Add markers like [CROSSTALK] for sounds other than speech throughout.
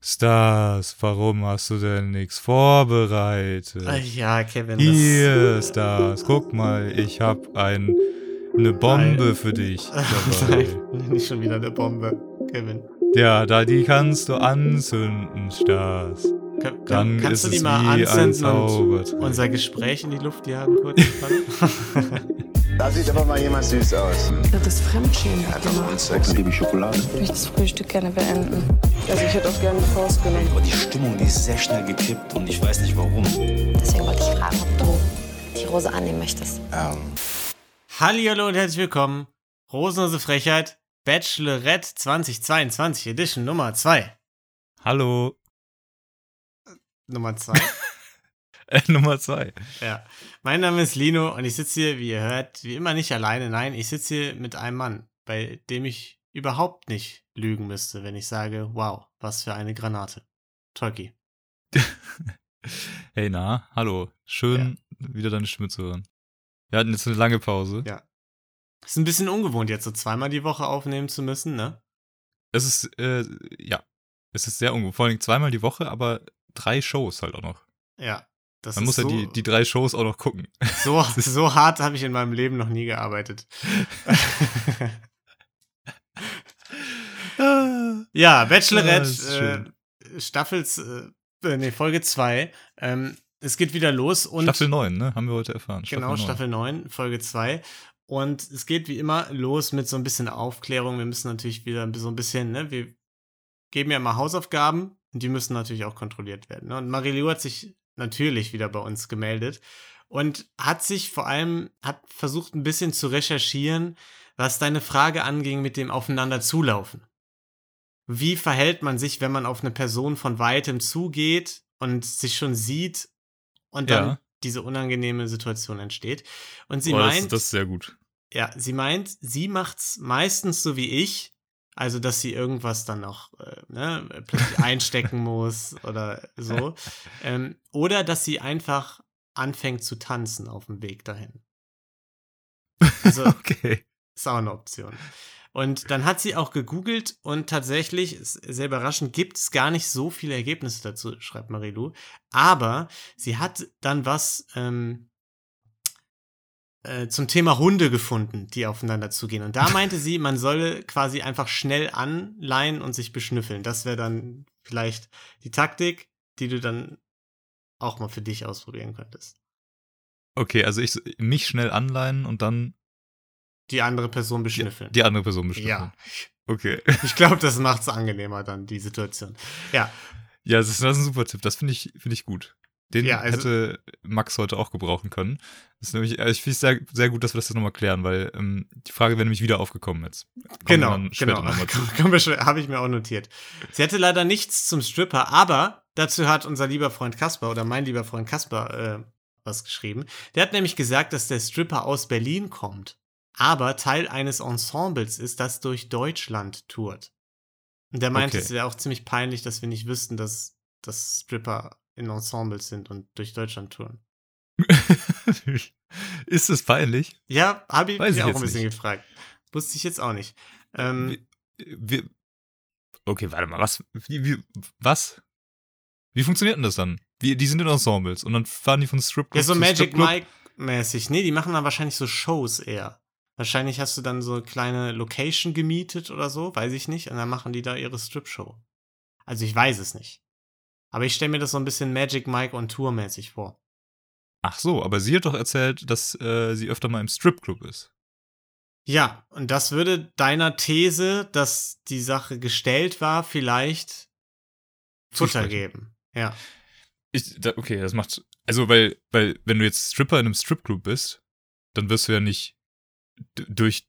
Stars, warum hast du denn nichts vorbereitet? Ach ja, Kevin. Hier, Stars, guck mal, ich hab ein, eine Bombe Nein. für dich [LAUGHS] dabei. Nein, [LAUGHS] nicht schon wieder eine Bombe, Kevin. ja, da die kannst du anzünden, Stars. Kann, Dann kann, kannst ist du die mal anzünden und unser Gespräch in die Luft jagen kurz? [LAUGHS] Da sieht aber mal jemand süß aus. Das ist Fremdschämen. Einfach so ein Sex. Liebe Schokolade. Ich möchte das Frühstück gerne beenden. Also ich hätte auch gerne eine Faust genommen. Aber die Stimmung, die ist sehr schnell gekippt und ich weiß nicht warum. Deswegen wollte ich fragen, ob du die Rose annehmen möchtest. Ähm, Hallihallo und herzlich willkommen. Rosenlose Frechheit, Bachelorette 2022 Edition Nummer 2. Hallo, Nummer 2. [LAUGHS] äh, Nummer zwei. ja. Mein Name ist Lino und ich sitze hier, wie ihr hört, wie immer nicht alleine. Nein, ich sitze hier mit einem Mann, bei dem ich überhaupt nicht lügen müsste, wenn ich sage, wow, was für eine Granate. Tolki. [LAUGHS] Hey, na, hallo. Schön, wieder deine Stimme zu hören. Wir hatten jetzt eine lange Pause. Ja. Ist ein bisschen ungewohnt, jetzt so zweimal die Woche aufnehmen zu müssen, ne? Es ist, äh, ja, es ist sehr ungewöhnlich. Vor allem zweimal die Woche, aber drei Shows halt auch noch. Ja. Das Man muss so, ja die, die drei Shows auch noch gucken. [LAUGHS] so, so hart habe ich in meinem Leben noch nie gearbeitet. [LAUGHS] ja, Ah, Bachelorette, äh, Staffels, äh, nee, Folge 2. Ähm, es geht wieder los und Staffel 9, ne? Haben wir heute erfahren. genau, 9. Staffel 9, Folge 2. Und es geht wie immer los mit so ein bisschen Aufklärung. Wir müssen natürlich wieder so ein bisschen, ne, wir geben ja immer Hausaufgaben und die müssen natürlich auch kontrolliert werden. Ne? Und Marilou hat sich natürlich wieder bei uns gemeldet und hat sich vor allem, hat versucht ein bisschen zu recherchieren, was deine Frage anging mit dem Aufeinander zulaufen. Wie verhält man sich, wenn man auf eine Person von weitem zugeht und sich schon sieht und dann Ja. diese unangenehme Situation entsteht? Und sie oh, meint, das, das ist sehr gut. ja, sie meint, sie macht's meistens so wie ich, also dass sie irgendwas dann noch äh, ne, plötzlich [LAUGHS] einstecken muss oder so, ähm, oder dass sie einfach anfängt zu tanzen auf dem Weg dahin. Also [LAUGHS] Okay. ist auch eine Option. Und dann hat sie auch gegoogelt und tatsächlich, sehr überraschend, gibt es gar nicht so viele Ergebnisse dazu, schreibt Marilou. Aber sie hat dann was ähm, äh, zum Thema Hunde gefunden, die aufeinander zugehen. Und da [LAUGHS] meinte sie, man solle quasi einfach schnell anleihen und sich beschnüffeln. Das wäre dann vielleicht die Taktik, die du dann auch mal für dich ausprobieren könntest. Okay, also ich mich schnell anleihen und dann Die andere Person die, beschnüffeln. die andere Person bestimmen. ja. Okay. [LAUGHS] Ich glaube, das [LAUGHS] macht es angenehmer dann, die Situation. Ja, Ja, das ist, das ist ein super Tipp. Das finde ich, finde ich gut. Den Ja, also- hätte Max heute auch gebrauchen können. Das ist nämlich, also ich finde es sehr, sehr gut, dass wir das jetzt nochmal klären, weil ähm, die Frage wäre nämlich wieder aufgekommen jetzt. Kommen genau, genau. [LAUGHS] Habe ich mir auch notiert. Sie hatte leider nichts zum Stripper, aber dazu hat unser lieber Freund Kasper oder mein lieber Freund Kasper äh, was geschrieben. Der hat nämlich gesagt, dass der Stripper aus Berlin kommt, aber Teil eines Ensembles ist, das durch Deutschland tourt. Und der meinte, Okay. es wäre auch ziemlich peinlich, dass wir nicht wüssten, dass, dass Stripper in Ensembles sind und durch Deutschland touren. [LAUGHS] ist es peinlich? Ja, habe ich Weiß mich ich auch ein bisschen nicht. gefragt. Wusste ich jetzt auch nicht. Ähm, Wie, wie, okay, warte mal, was? Wie, wie, was? Wie funktioniert denn das dann? Wie, die sind in Ensembles und dann fahren die von Stripclub Ja, so zu Magic Stripclub? Mike-mäßig. Nee, die machen dann wahrscheinlich so Shows eher. Wahrscheinlich hast du dann so eine kleine Location gemietet oder so, weiß ich nicht. Und dann machen die da ihre Strip-Show. Also ich weiß es nicht. Aber ich stelle mir das so ein bisschen Magic Mike on Tour mäßig vor. Ach so, aber sie hat doch erzählt, dass äh, sie öfter mal im Stripclub ist. Ja, und das würde deiner These, dass die Sache gestellt war, vielleicht Futter geben. Ja. Ich, da, okay, das macht. Also, weil, weil, wenn du jetzt Stripper in einem Stripclub bist, dann wirst du ja nicht durch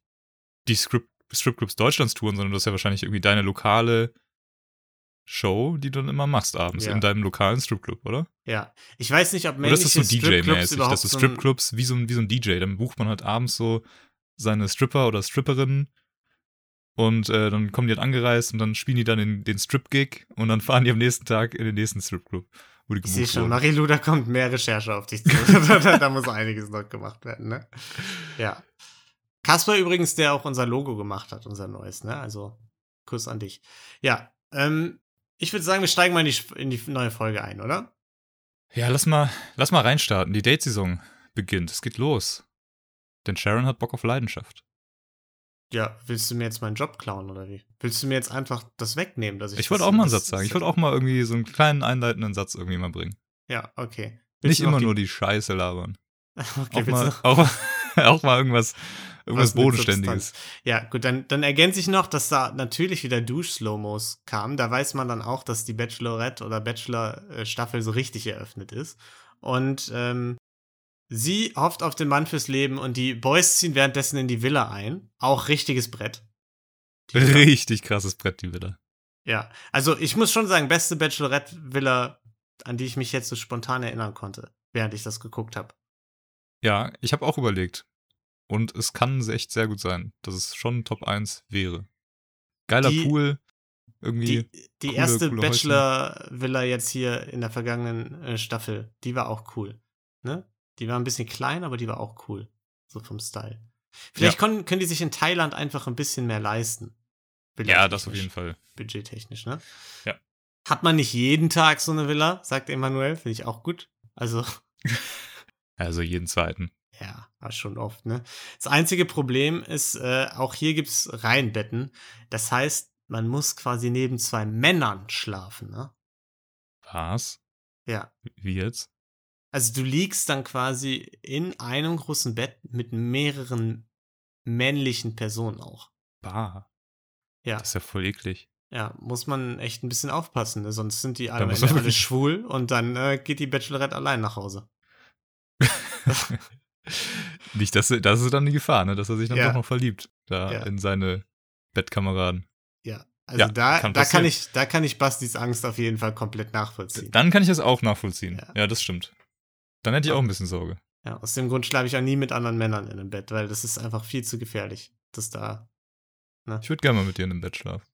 die Strip Stripclubs Deutschlands touren, sondern du hast ja wahrscheinlich irgendwie deine lokale Show, die du dann immer machst abends Ja. in deinem lokalen Stripclub, oder? Ja. Ich weiß nicht, ob Oder ist männliche das so DJ-mäßig? überhaupt Das ist so ein- Stripclubs wie so, ein, wie so ein DJ. Dann bucht man halt abends so seine Stripper oder Stripperinnen und äh, dann kommen die halt angereist und dann spielen die dann den, den Strip-Gig und dann fahren die am nächsten Tag in den nächsten Stripclub, wo die Ich sehe schon. Marilu, da kommt mehr Recherche auf dich zu. da, [LAUGHS] da muss einiges noch gemacht werden, ne? Ja. Kasper übrigens, der auch unser Logo gemacht hat, unser neues, ne? Also, Kuss an dich. Ja, ähm, Ich würde sagen, wir steigen mal in die, in die neue Folge ein, oder? Ja, lass mal, lass mal reinstarten. Die Date-Saison beginnt. Es geht los. Denn Sharon hat Bock auf Leidenschaft. Ja, willst du mir jetzt meinen Job klauen oder wie? Willst du mir jetzt einfach das wegnehmen, dass ich Ich wollte auch mal einen Satz sagen. Ich wollte auch mal irgendwie so einen kleinen einleitenden Satz irgendwie mal bringen. Ja, okay. Nicht du noch immer die- nur die Scheiße labern. [LAUGHS] Okay, Auch willst mal, auch, [LAUGHS] [LAUGHS] auch mal irgendwas, irgendwas Bodenständiges. Ja, gut, dann, dann ergänze ich noch, dass da natürlich wieder Dusch-Slow-Mos kamen. Da weiß man dann auch, dass die Bachelorette oder Bachelor-Staffel so richtig eröffnet ist. Und ähm, sie hofft auf den Mann fürs Leben und die Boys ziehen währenddessen in die Villa ein. Auch richtiges Brett. Richtig krasses Brett, die Villa. Ja, also ich muss schon sagen, beste Bachelorette-Villa, an die ich mich jetzt so spontan erinnern konnte, während ich das geguckt habe. Ja, ich habe auch überlegt. Und es kann echt sehr gut sein, dass es schon Top 1 wäre. Geiler Die- Pool. Irgendwie. Die, die coole- erste coole. Bachelor-Villa jetzt hier in der vergangenen äh, Staffel, die war auch cool. Ne? Die war ein bisschen klein, aber die war auch cool. So vom Style. Vielleicht können, können die sich in Thailand einfach ein bisschen mehr leisten. ja, das auf jeden Fall. Budgettechnisch, ne? Ja. Hat man nicht jeden Tag so eine Villa, sagt Emanuel, finde ich auch gut. Also, [LAUGHS] Also jeden zweiten. Ja, schon oft, ne? Das einzige Problem ist, äh, auch hier gibt's Reihenbetten. Das heißt, man muss quasi neben zwei Männern schlafen, ne? Was? Ja. Wie jetzt? Also du liegst dann quasi in einem großen Bett mit mehreren männlichen Personen auch. Bah. Ja, Das ist ja voll eklig. ja, muss man echt ein bisschen aufpassen, ne? sonst sind die alle, alle schwul und dann äh, geht die Bachelorette allein nach Hause. [LAUGHS] [LAUGHS] [LAUGHS] Nicht, dass das ist dann die Gefahr, ne? dass er sich dann Ja. doch noch verliebt. Da Ja. in seine Bettkameraden. Ja, also Ja, da, kann da kann ich, da kann ich Bastis Angst auf jeden Fall komplett nachvollziehen. Dann kann ich das auch nachvollziehen. Ja. Das stimmt. Dann hätte ich auch ein bisschen Sorge. Ja, aus dem Grund schlafe ich auch nie mit anderen Männern in einem Bett, weil das ist einfach viel zu gefährlich. Das da. Ich würde gerne mal mit dir in einem Bett schlafen.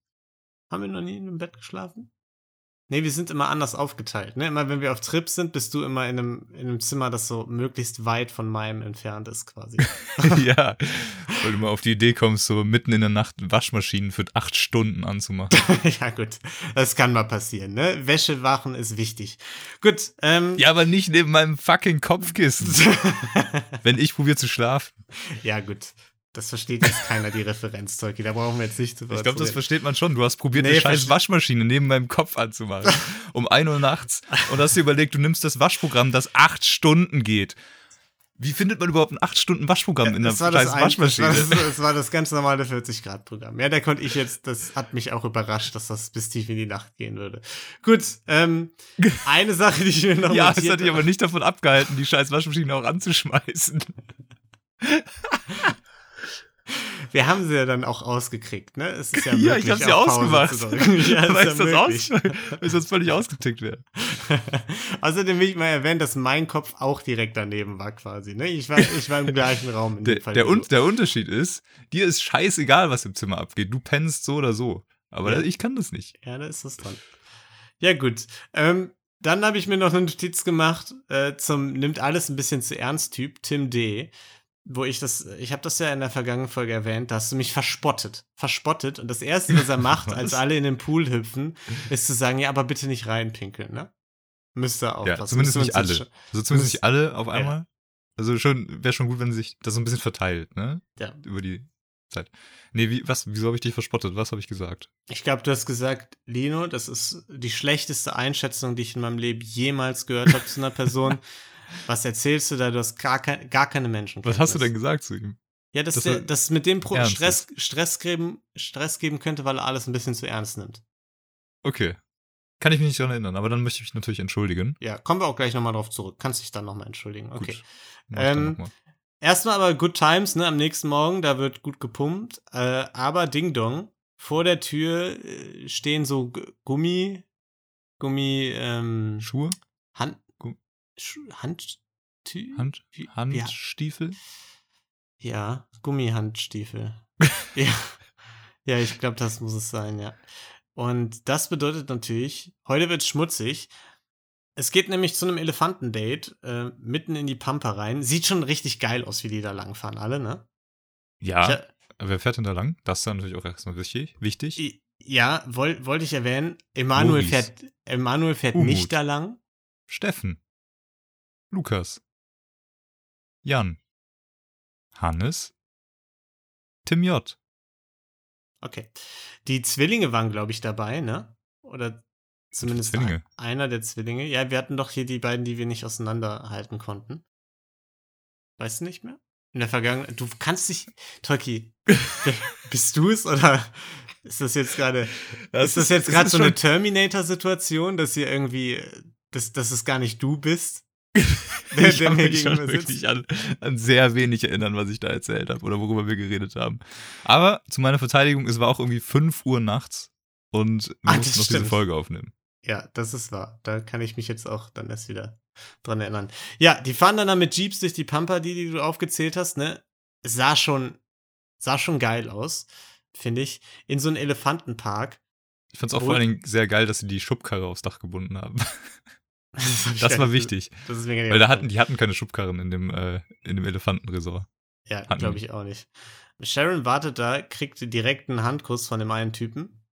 Haben wir noch nie in einem Bett geschlafen? Nee, wir sind immer anders aufgeteilt. Ne? Immer wenn wir auf Trips sind, bist du immer in einem, in einem Zimmer, das so möglichst weit von meinem entfernt ist, quasi. [LAUGHS] ja, weil du mal auf die Idee kommst, so mitten in der Nacht Waschmaschinen für acht Stunden anzumachen. [LAUGHS] ja, gut. Das kann mal passieren, ne? Wäsche wachen ist wichtig. Gut, ähm. ja, aber nicht neben meinem fucking Kopfkissen, [LAUGHS] wenn ich probiere zu schlafen. ja, gut. Das versteht jetzt keiner die Referenz, Tolki. Da brauchen wir jetzt nicht drüber Ich glaube, zu das versteht man schon. Du hast probiert, Nee, eine scheiß Waschmaschine neben meinem Kopf anzumachen. um 1 Uhr nachts. Und hast dir überlegt, du nimmst das Waschprogramm, das acht Stunden geht. Wie findet man überhaupt ein 8 Stunden Waschprogramm in der das das, scheiß ein, das, Waschmaschine? war das, das war das ganz normale 40-Grad-Programm. Ja, da konnte ich jetzt, das hat mich auch überrascht, dass das bis tief in die Nacht gehen würde. Gut, ähm, eine Sache, die ich mir noch [LAUGHS] ja, notiert hat dich aber nicht davon abgehalten, die scheiß Waschmaschine auch anzuschmeißen. [LAUGHS] Wir haben sie ja dann auch ausgekriegt, ne? Es ist ja Ja, ich hab sie ausgemacht. [LAUGHS] Ja, weil ist ja das aus, weil ich sonst völlig ausgetickt wäre. [LAUGHS] Außerdem will ich mal erwähnen, dass mein Kopf auch direkt daneben war quasi, ne? Ich war, ich war im gleichen Raum in Der, dem Fall. der. Un der Unterschied ist, dir ist scheißegal, was im Zimmer abgeht. Du pennst so oder so. Aber Ja. ich kann das nicht. Ja, da ist was dran. Ja, gut. Ähm, dann habe ich mir noch eine Notiz gemacht äh, zum Nimmt alles ein bisschen zu ernst Typ, Tim D. Wo ich das, ich habe das ja in der vergangenen Folge erwähnt, da hast du mich verspottet. Verspottet. Und das Erste, was er macht, [LAUGHS] als Was? alle in den Pool hüpfen, ist zu sagen, ja, aber bitte nicht reinpinkeln, ne? Müsste auch. Ja, zumindest nicht alle. Also zumindest nicht alle auf einmal. Also schon, wäre schon gut, wenn sich das so ein bisschen verteilt, ne? Ja. Über die Zeit. Nee, wie, was, wieso habe ich dich verspottet? Was habe ich gesagt? Ich glaube, du hast gesagt, Lino, das ist die schlechteste Einschätzung, die ich in meinem Leben jemals gehört habe zu einer Person. [LAUGHS] Was erzählst du da? Du hast gar, kein, gar keine Menschen. Was hast du denn gesagt zu ihm? Ja, dass Das der, dass mit dem Pro Stress, Stress, geben, Stress geben könnte, weil er alles ein bisschen zu ernst nimmt. Okay. Kann ich mich nicht daran erinnern, aber dann möchte ich mich natürlich entschuldigen. Ja, kommen wir auch gleich nochmal drauf zurück. Kannst dich dann nochmal entschuldigen. Okay. Gut. Ähm, noch mal. Erstmal aber Good Times, ne? Am nächsten Morgen, da wird gut gepumpt. Äh, aber Ding Dong, vor der Tür äh, stehen so Gummi, Gummi, ähm, Schuhe? Hand, Hand, Hand, Handstiefel? Ja, Gummihandstiefel. [LAUGHS] ja. ja, ich glaube, das muss es sein, ja. Und das bedeutet natürlich, heute wird schmutzig. Es geht nämlich zu einem Elefantendate äh, mitten in die Pampa rein. Sieht schon richtig geil aus, wie die da langfahren, alle, ne? Ja. Ich, Wer fährt denn da lang? Das ist dann natürlich auch erstmal wichtig. wichtig. ich, Ja, woll, wollte ich erwähnen. Emanuel Maurice. fährt, Emanuel fährt Umut. nicht da lang. Steffen. Lukas. Jan. Hannes. Tim J. Okay. Die Zwillinge waren, glaube ich, dabei, ne? Oder zumindest Zwillinge? ein- einer der Zwillinge. Ja, wir hatten doch hier die beiden, die wir nicht auseinanderhalten konnten. Weißt du nicht mehr? In der Vergangenheit. Du kannst dich. Tolki, [LAUGHS] bist du es oder ist das jetzt gerade. Ist das jetzt gerade so eine Terminator-Situation, dass ihr irgendwie. Dass, dass es gar nicht du bist? Ich der kann mich schon wirklich an, an sehr wenig erinnern, was ich da erzählt habe oder worüber wir geredet haben. Aber zu meiner Verteidigung, es war auch irgendwie 5 Uhr nachts und wir Ah, mussten noch diese stimmt. Folge aufnehmen. Ja, das ist wahr. Da kann ich mich jetzt auch dann erst wieder dran erinnern. Ja, die fahren dann, dann mit Jeeps durch die Pampa, die, die du aufgezählt hast, ne? Es sah schon, sah schon geil aus, finde ich. In so einem Elefantenpark. Ich fand es auch vor allen Dingen sehr geil, dass sie die Schubkarre aufs Dach gebunden haben. [LAUGHS] Das, war wichtig. Das ist nicht Weil da hatten, die hatten keine Schubkarren in dem, äh, in dem Elefantenresort. Ja, glaube ich auch nicht. Sharon wartet da, kriegt direkt einen Handkuss von dem einen Typen.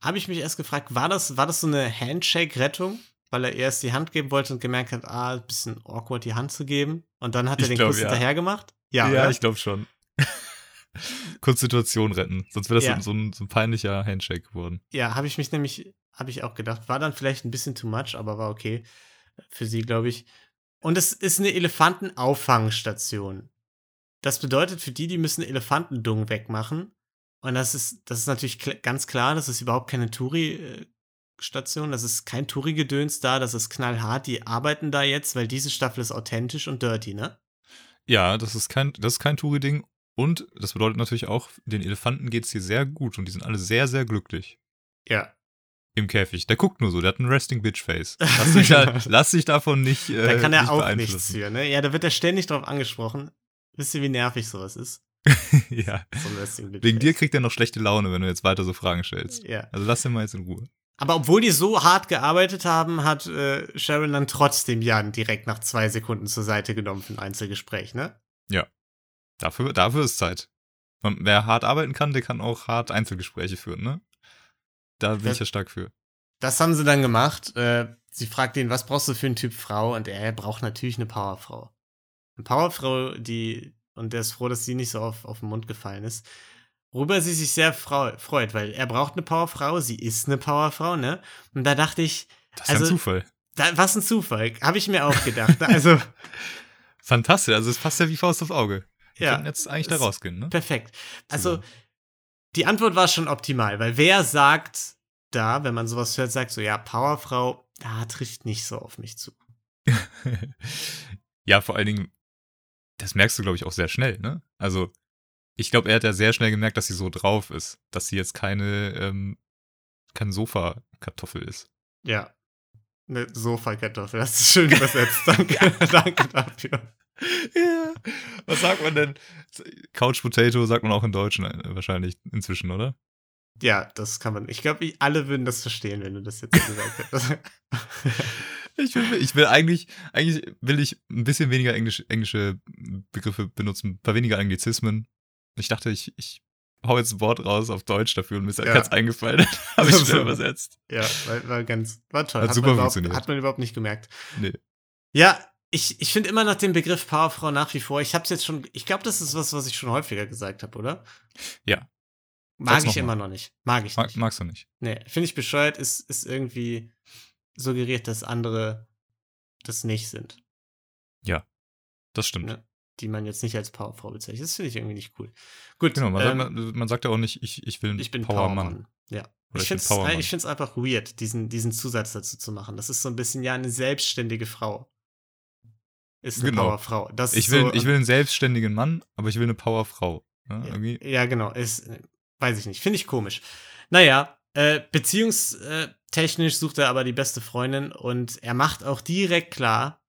Habe ich mich erst gefragt, war das, war das so eine Handshake-Rettung? Weil er erst die Hand geben wollte und gemerkt hat, ah, ein bisschen awkward die Hand zu geben. Und dann hat er Ich den glaub, Kuss ja. hinterher gemacht? Ja, oder? ich glaube schon. [LAUGHS] Kurz Situation retten. Sonst wäre das Ja. so, ein, so ein peinlicher Handshake geworden. Ja, habe ich mich nämlich, habe ich auch gedacht. War dann vielleicht ein bisschen too much, aber war okay. Für sie, glaube ich. Und es ist eine Elefantenauffangstation. Das bedeutet, für die, die müssen Elefantendung wegmachen. Und das ist, das ist natürlich kl ganz klar, das ist überhaupt keine Touri-Station, das ist kein Touri-Gedöns da, das ist knallhart. Die arbeiten da jetzt, weil diese Staffel ist authentisch und dirty, ne? Ja, das ist kein, das ist kein Touri-Ding. Und das bedeutet natürlich auch, den Elefanten geht's hier sehr gut und die sind alle sehr, sehr glücklich. Ja. Im Käfig. Der guckt nur so, der hat ein Resting Bitch Face. [LAUGHS] Lass dich, da, lass dich davon nicht. Äh, Da kann er nicht auch nichts für, ne? Ja, da wird er ständig drauf angesprochen. Wisst ihr, wie nervig sowas ist? [LAUGHS] ja. So ein Resting Bitch Wegen dir kriegt er noch schlechte Laune, wenn du jetzt weiter so Fragen stellst. Ja. Also lass den mal jetzt in Ruhe. Aber obwohl die so hart gearbeitet haben, hat äh, Sharon dann trotzdem Jan direkt nach zwei Sekunden zur Seite genommen für ein Einzelgespräch, ne? Dafür, dafür ist Zeit. Man, wer hart arbeiten kann, der kann auch hart Einzelgespräche führen, ne? Da bin Ja. ich ja stark für. Das haben sie dann gemacht. Äh, sie fragt ihn, was brauchst du für einen Typ Frau? Und er braucht natürlich eine Powerfrau. Eine Powerfrau, die, und der ist froh, dass sie nicht so auf, auf den Mund gefallen ist. Worüber sie sich sehr frau, freut, weil er braucht eine Powerfrau, sie ist eine Powerfrau, ne? Und da dachte ich, Das ist Also- ein Zufall. da, was ein Zufall, habe ich mir auch gedacht. Also, [LAUGHS] Fantastisch, also es passt ja wie Faust aufs Auge. Wir ja. jetzt eigentlich da rausgehen, ne? Perfekt. Also, Super. Die Antwort war schon optimal, weil wer sagt da, wenn man sowas hört, sagt so, ja, Powerfrau, da trifft nicht so auf mich zu. [LAUGHS] ja, vor allen Dingen, das merkst du, glaube ich, auch sehr schnell, ne? Also, ich glaube, er hat ja sehr schnell gemerkt, dass sie so drauf ist, dass sie jetzt keine, ähm, kein Sofa-Kartoffel ist. Ja. Eine Sofakartoffel, das ist schön übersetzt. Danke, [LAUGHS] danke dafür. [LAUGHS] Ja. Was sagt man denn? Couch Potato sagt man auch in Deutsch äh, wahrscheinlich inzwischen, oder? Ja, das kann man. Ich glaube, alle würden das verstehen, wenn du das jetzt so gesagt hättest. [LAUGHS] [LAUGHS] Ich will, ich will eigentlich, eigentlich will ich ein bisschen weniger Englisch, englische Begriffe benutzen, ein paar weniger Anglizismen. Ich dachte, ich, ich hau jetzt ein Wort raus auf Deutsch dafür und mir ist Ja. ganz eingefallen. Habe ich schnell übersetzt. ja, war, war ganz, war toll. Hat super man überhaupt, funktioniert. Hat man überhaupt nicht gemerkt. Nee. Ja, ich, ich finde immer noch den Begriff Powerfrau nach wie vor. Ich habe es jetzt schon, ich glaube, das ist was, was ich schon häufiger gesagt habe, oder? Ja. Mag Sag's ich noch immer noch nicht. Mag ich Mag, nicht. magst du nicht? Nee, finde ich bescheuert, ist, ist irgendwie suggeriert, dass andere das nicht sind, Das stimmt. ne? die man jetzt nicht als Powerfrau bezeichnet. Das finde ich irgendwie nicht cool. Gut, Genau, man, ähm, sagt, man, sagt ja auch nicht, ich, ich will ich bin Powermann. Powermann. Ja. Oder ich finde es einfach weird, diesen, diesen Zusatz dazu zu machen. Das ist so ein bisschen ja eine selbstständige Frau. Ist eine Genau. Powerfrau. Das Ich will, so, ich will einen selbstständigen Mann, aber ich will eine Powerfrau. Ja, Ja, irgendwie. ja, genau. Ist, äh, weiß ich nicht. Finde ich komisch. Naja, äh, beziehungstechnisch sucht er aber die beste Freundin und er macht auch direkt klar,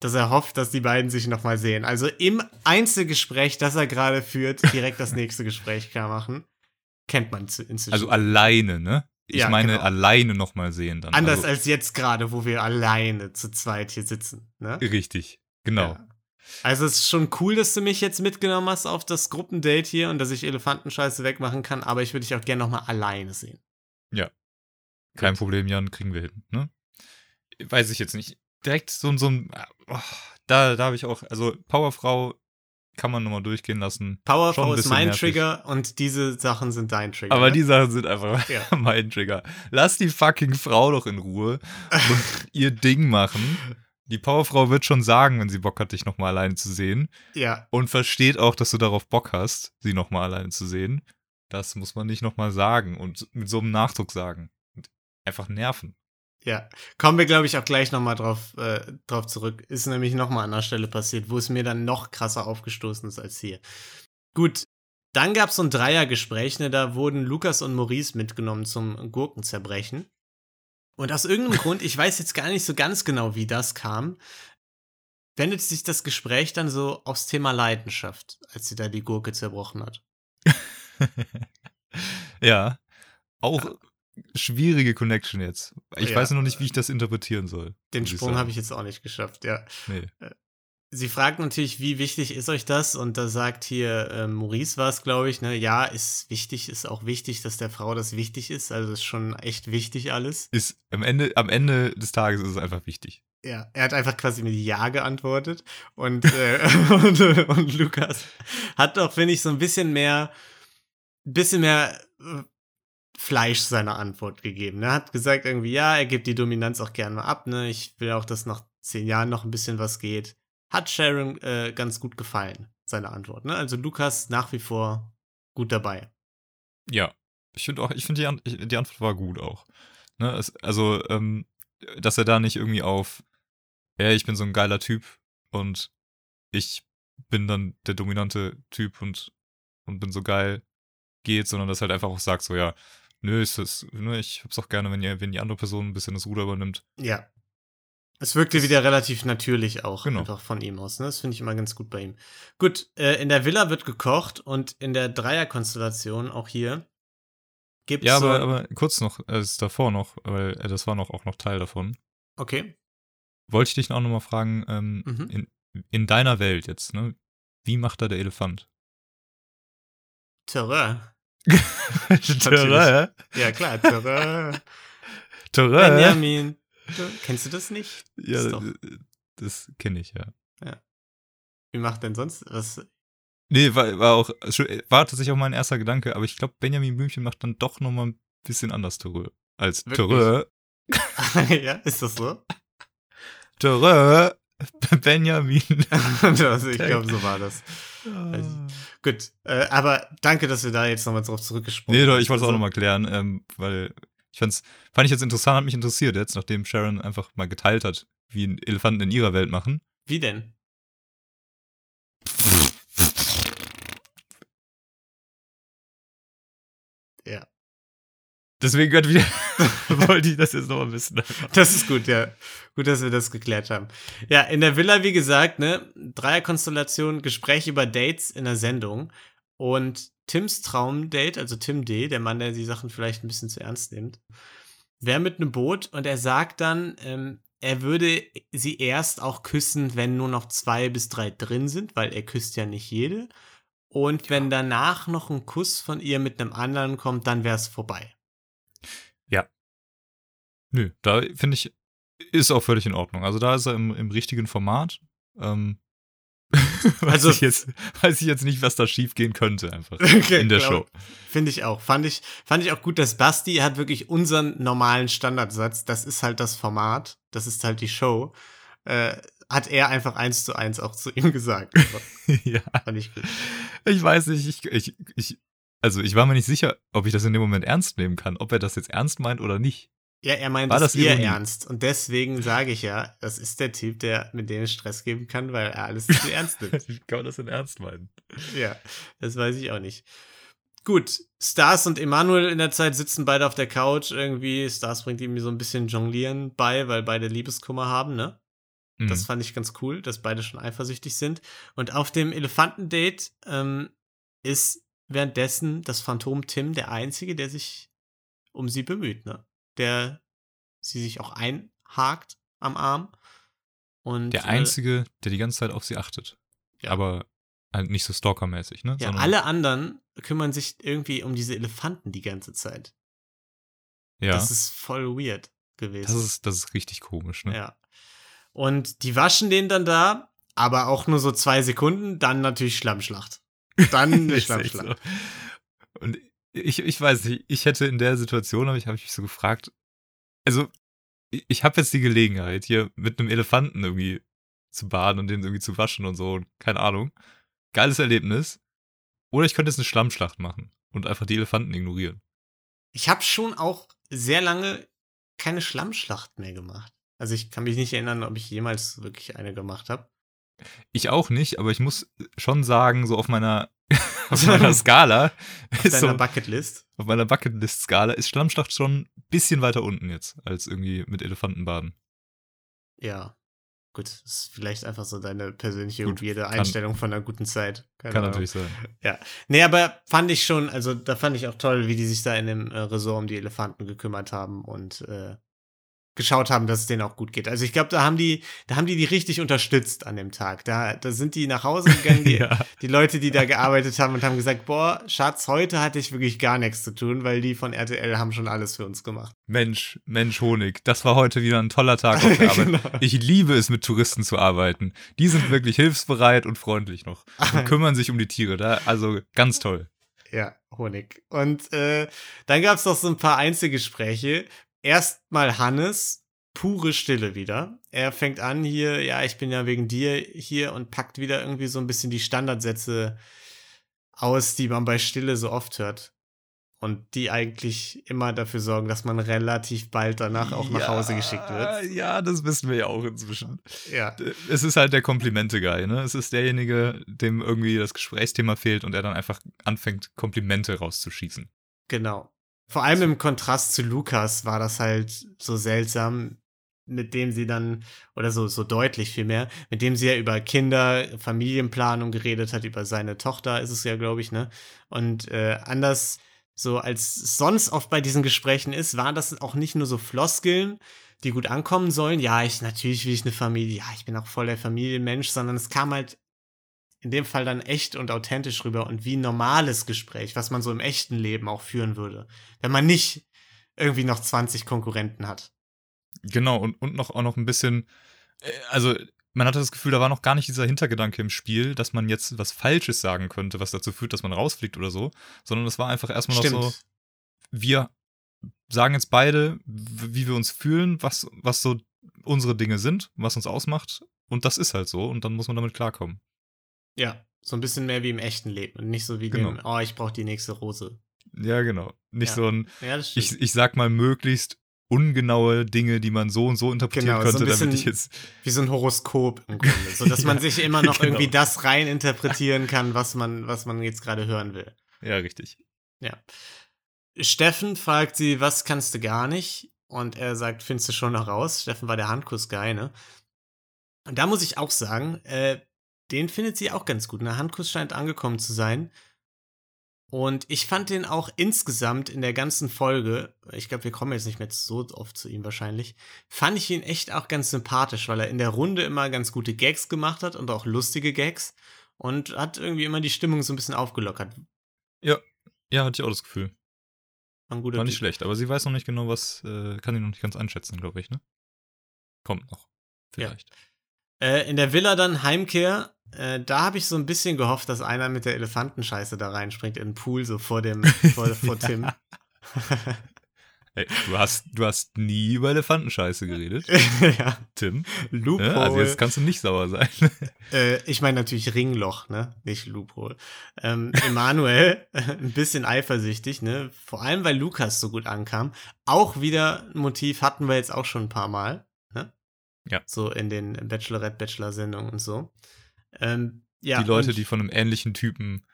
dass er hofft, dass die beiden sich nochmal sehen. Also im Einzelgespräch, das er gerade führt, direkt das [LAUGHS] nächste Gespräch klar machen. Kennt man inzwischen. Also alleine, ne? Ich Ja, meine, genau. alleine nochmal sehen dann. Anders also, als jetzt gerade, wo wir alleine zu zweit hier sitzen. Ne? Richtig, genau. Ja. Also es ist schon cool, dass du mich jetzt mitgenommen hast auf das Gruppendate hier und dass ich Elefantenscheiße wegmachen kann, aber ich würde dich auch gerne nochmal alleine sehen. Kein Gut. Problem, Jan, kriegen wir hin, ne? Weiß ich jetzt nicht. Direkt so, so ein, oh, da, da habe ich auch, also Powerfrau kann man nochmal durchgehen lassen. Powerfrau ist mein nervig. Trigger und diese Sachen sind dein Trigger. Aber ne? die Sachen sind einfach Ja. [LAUGHS] mein Trigger. Lass die fucking Frau doch in Ruhe und [LAUGHS] ihr Ding machen. Die Powerfrau wird schon sagen, wenn sie Bock hat, dich nochmal alleine zu sehen. Ja, Und versteht auch, dass du darauf Bock hast, sie nochmal alleine zu sehen. Das muss man nicht nochmal sagen und mit so einem Nachdruck sagen. Und einfach nerven. ja. Kommen wir, glaube ich, auch gleich nochmal drauf, äh, drauf zurück. Ist nämlich nochmal an einer Stelle passiert, wo es mir dann noch krasser aufgestoßen ist als hier. Gut, dann gab es so ein Dreiergespräch, ne, da wurden Lukas und Maurice mitgenommen zum Gurkenzerbrechen. Und aus irgendeinem Grund, ich weiß jetzt gar nicht so ganz genau, wie das kam, wendet sich das Gespräch dann so aufs Thema Leidenschaft, als sie da die Gurke zerbrochen hat. [LAUGHS] ja. Auch schwierige Connection jetzt. Ich Ja. weiß noch nicht, wie ich das interpretieren soll. Den Sprung habe ich jetzt auch nicht geschafft, ja. Nee. Sie fragt natürlich, wie wichtig ist euch das? Und da sagt hier äh, Maurice war es, glaube ich, ne? Ja, ist wichtig, ist auch wichtig, dass der Frau das wichtig ist. Also ist schon echt wichtig alles. Ist am Ende, am Ende des Tages ist es einfach wichtig. Ja, er hat einfach quasi mit Ja geantwortet. Und, äh, [LAUGHS] und, und Lukas hat doch, finde ich, so ein bisschen mehr, bisschen mehr äh, Fleisch seiner Antwort gegeben. Er hat gesagt irgendwie, ja, er gibt die Dominanz auch gerne mal ab. Ne? Ich will auch, dass nach zehn Jahren noch ein bisschen was geht. Hat Sharon äh, ganz gut gefallen, seine Antwort. Ne? Also Lukas nach wie vor gut dabei. Ja. Ich finde auch, ich finde die, An- die Antwort war gut auch. Ne? Es, also, ähm, dass er da nicht irgendwie auf, ja, ich bin so ein geiler Typ und ich bin dann der dominante Typ und, und bin so geil geht, sondern dass er halt einfach auch sagt, so, ja, nö, ist das, ne, ich hab's auch gerne, wenn ihr, wenn die andere Person ein bisschen das Ruder übernimmt. Ja. Es wirkte wieder relativ natürlich auch Genau. einfach von ihm aus. Ne? Das finde ich immer ganz gut bei ihm. Gut, äh, in der Villa wird gekocht und in der Dreierkonstellation auch hier gibt es Ja, so. aber, aber kurz noch, äh, es ist davor noch, weil äh, das war noch auch noch Teil davon. okay. Wollte ich dich auch nochmal fragen, ähm, Mhm. in, in deiner Welt jetzt, ne? Wie macht da der Elefant? Terrain. [LAUGHS] Terrain? Ja, klar, Terrain. [LAUGHS] Terrain? Benjamin. Kennst du das nicht? Ja, äh, das kenne ich, ja. Wie macht denn sonst was? Nee, war, war auch, war tatsächlich auch mein erster Gedanke, aber ich glaube, Benjamin Blümchen macht dann doch nochmal ein bisschen anders Terrain. Als? Terrain. [LAUGHS] ja, ist das so? Terrain. [LAUGHS] Benjamin. [LAUGHS] also, ich glaube, so war das. Weiß Gut, äh, aber danke, dass wir da jetzt nochmal drauf zurückgesprungen Nee, doch, ich wollte es auch Also, nochmal klären, ähm, weil ich fand's, fand ich jetzt interessant, hat mich interessiert jetzt, nachdem Sharon einfach mal geteilt hat, wie Elefanten in ihrer Welt machen. Wie denn? Ja. Deswegen gehört wieder, [LAUGHS] wollte ich das jetzt nochmal wissen. Das ist gut, ja. Gut, dass wir das geklärt haben. Ja, in der Villa, wie gesagt, ne, Dreierkonstellation, Gespräch über Dates in der Sendung. Und Tims Traumdate, also Tim D., der Mann, der die Sachen vielleicht ein bisschen zu ernst nimmt, wäre mit einem Boot und er sagt dann, ähm, er würde sie erst auch küssen, wenn nur noch zwei bis drei drin sind, weil er küsst ja nicht jede. Und wenn danach noch ein Kuss von ihr mit einem anderen kommt, dann wäre es vorbei. Nö, da finde ich, ist auch völlig in Ordnung. Also da ist er im, im richtigen Format. Ähm, [LAUGHS] weiß Also- ich jetzt, weiß ich jetzt nicht, was da schief gehen könnte, einfach. [LAUGHS] Okay, in der glaub- Show. Finde ich auch. Fand ich, fand ich auch gut, dass Basti hat wirklich unseren normalen Standardsatz. Das ist halt das Format. Das ist halt die Show. Äh, hat er einfach eins zu eins auch zu ihm gesagt. [LAUGHS] ja. fand ich gut. Ich weiß nicht, ich, ich, ich, also ich war mir nicht sicher, ob ich das in dem Moment ernst nehmen kann, ob er das jetzt ernst meint oder nicht. Ja, er meint War das ihr Ironie? ernst. Und deswegen sage ich ja, das ist der Typ, der mit dem es Stress geben kann, weil er alles zu ernst nimmt. [LAUGHS] Wie kann man das denn ernst meinen? Ja, das weiß ich auch nicht. Gut, Stars und Emanuel in der Zeit sitzen beide auf der Couch irgendwie. Stars bringt ihm so ein bisschen Jonglieren bei, weil beide Liebeskummer haben, ne? Mhm. Das fand ich ganz cool, dass beide schon eifersüchtig sind. Und auf dem Elefantendate ähm, ist währenddessen das Phantom Tim der Einzige, der sich um sie bemüht, ne? Der sie sich auch einhakt am Arm. Und, der äh, Einzige, der die ganze Zeit auf sie achtet. Ja. Aber halt nicht so stalkermäßig, ne? Ja, Sondern- alle anderen kümmern sich irgendwie um diese Elefanten die ganze Zeit. Ja. Das ist voll weird gewesen. Das ist, das ist richtig komisch, ne? Ja. Und die waschen den dann da, aber auch nur so zwei Sekunden, dann natürlich Schlammschlacht. Dann [LAUGHS] eine Schlammschlacht. so. Und ich, ich weiß nicht, ich hätte in der Situation, habe ich, hab ich mich so gefragt, also ich, ich habe jetzt die Gelegenheit, hier mit einem Elefanten irgendwie zu baden und den irgendwie zu waschen und so, und keine Ahnung. Geiles Erlebnis. Oder ich könnte jetzt eine Schlammschlacht machen und einfach die Elefanten ignorieren. Ich habe schon auch sehr lange keine Schlammschlacht mehr gemacht. Also ich kann mich nicht erinnern, ob ich jemals wirklich eine gemacht habe. Ich auch nicht, aber ich muss schon sagen, so auf meiner, [LAUGHS] auf meiner Skala, Auf ist deiner so, Bucketlist. auf meiner Bucketlist-Skala ist Schlammschlacht schon ein bisschen weiter unten jetzt, als irgendwie mit Elefanten baden. Ja. Gut, das ist vielleicht einfach so deine persönliche Gut, weirde kann- Einstellung von einer guten Zeit. Keine Kann Ahnung. natürlich sein. Ja. Nee, aber fand ich schon, also da fand ich auch toll, wie die sich da in dem äh, Resort um die Elefanten gekümmert haben und äh, geschaut haben, dass es denen auch gut geht. Also ich glaube, da haben die, da haben die die richtig unterstützt an dem Tag. Da, da sind die nach Hause gegangen, [LAUGHS] die, Ja. die Leute, die da gearbeitet haben und haben gesagt, boah, Schatz, heute hatte ich wirklich gar nichts zu tun, weil die von RTL haben schon alles für uns gemacht. Mensch, Mensch, Honig, das war heute wieder ein toller Tag auf der [LAUGHS] Arbeit. Genau. Ich liebe es, mit Touristen zu arbeiten. Die sind wirklich hilfsbereit und freundlich noch und [LAUGHS] kümmern sich um die Tiere. Da, also ganz toll. Ja, Honig. Und äh, dann gab es noch so ein paar Einzelgespräche. Erstmal Hannes, pure Stille wieder. Er fängt an hier, ja, ich bin ja wegen dir hier und packt wieder irgendwie so ein bisschen die Standardsätze aus, die man bei Stille so oft hört. Und die eigentlich immer dafür sorgen, dass man relativ bald danach auch nach Hause geschickt wird. Ja, das wissen wir ja auch inzwischen. Ja, Es ist halt der Komplimente-Guy, ne? Es ist derjenige, dem irgendwie das Gesprächsthema fehlt und er dann einfach anfängt, Komplimente rauszuschießen. Genau. Vor allem im Kontrast zu Lukas war das halt so seltsam, mit dem sie dann, oder so, so deutlich vielmehr, mit dem sie ja über Kinder, Familienplanung geredet hat, über seine Tochter ist es ja, glaube ich, ne? Und äh, anders, so als sonst oft bei diesen Gesprächen ist, waren das auch nicht nur so Floskeln, die gut ankommen sollen. Ja, ich, natürlich will ich eine Familie, ja, ich bin auch voll der Familienmensch, sondern es kam halt in dem Fall dann echt und authentisch rüber und wie ein normales Gespräch, was man so im echten Leben auch führen würde, wenn man nicht irgendwie noch 20 Konkurrenten hat. Genau, und, und noch auch noch ein bisschen, äh, also man hatte das Gefühl, da war noch gar nicht dieser Hintergedanke im Spiel, dass man jetzt was Falsches sagen könnte, was dazu führt, dass man rausfliegt oder so, sondern es war einfach erstmal noch so, wir sagen jetzt beide, wie wir uns fühlen, was, was so unsere Dinge sind, was uns ausmacht. Und das ist halt so. Und dann muss man damit klarkommen. Ja, so ein bisschen mehr wie im echten Leben und nicht so wie Genau. dem, oh, ich brauche die nächste Rose. Ja, genau. Nicht Ja. so ein, Ja, ich, ich sag mal, möglichst ungenaue Dinge, die man so und so interpretieren Genau, so ein könnte, damit bisschen- ich jetzt. wie so ein Horoskop im Grunde, [LAUGHS] so dass man Ja, sich immer noch genau. irgendwie das rein interpretieren kann, was man, was man jetzt gerade hören will. Ja, richtig. Ja. Steffen fragt sie, was kannst du gar nicht? Und er sagt, findest du schon noch raus? Steffen war der Handkuss-Guy, ne? Und da muss ich auch sagen, äh, den findet sie auch ganz gut. Der Handkuss scheint angekommen zu sein. Und ich fand den auch insgesamt in der ganzen Folge, ich glaube, wir kommen jetzt nicht mehr so oft zu ihm wahrscheinlich, fand ich ihn echt auch ganz sympathisch, weil er in der Runde immer ganz gute Gags gemacht hat und auch lustige Gags und hat irgendwie immer die Stimmung so ein bisschen aufgelockert. Ja, hatte ich auch das Gefühl. War ein guter War nicht Typ. schlecht, aber sie weiß noch nicht genau, was, äh, kann sie noch nicht ganz einschätzen, glaube ich, ne? Kommt noch. Ja. Vielleicht. Äh, in der Villa dann Heimkehr. Äh, da habe ich so ein bisschen gehofft, dass einer mit der Elefantenscheiße da reinspringt in den Pool, so vor dem, vor, [LAUGHS] vor Tim. [LAUGHS] Ey, du hast, du hast nie über Elefantenscheiße geredet, [LAUGHS] ja, Tim. Loophole. Ja, also jetzt kannst du nicht sauer sein. äh, ich meine natürlich Ringloch, ne? Nicht Loophole. Ähm, Emanuel, ein bisschen eifersüchtig, ne? Vor allem, weil Lukas so gut ankam. Auch wieder ein Motiv hatten wir jetzt auch schon ein paar Mal, ne? Ja. So in den Bachelorette-Bachelor-Sendungen und so. Ähm, ja, die Leute, die von einem ähnlichen Typen,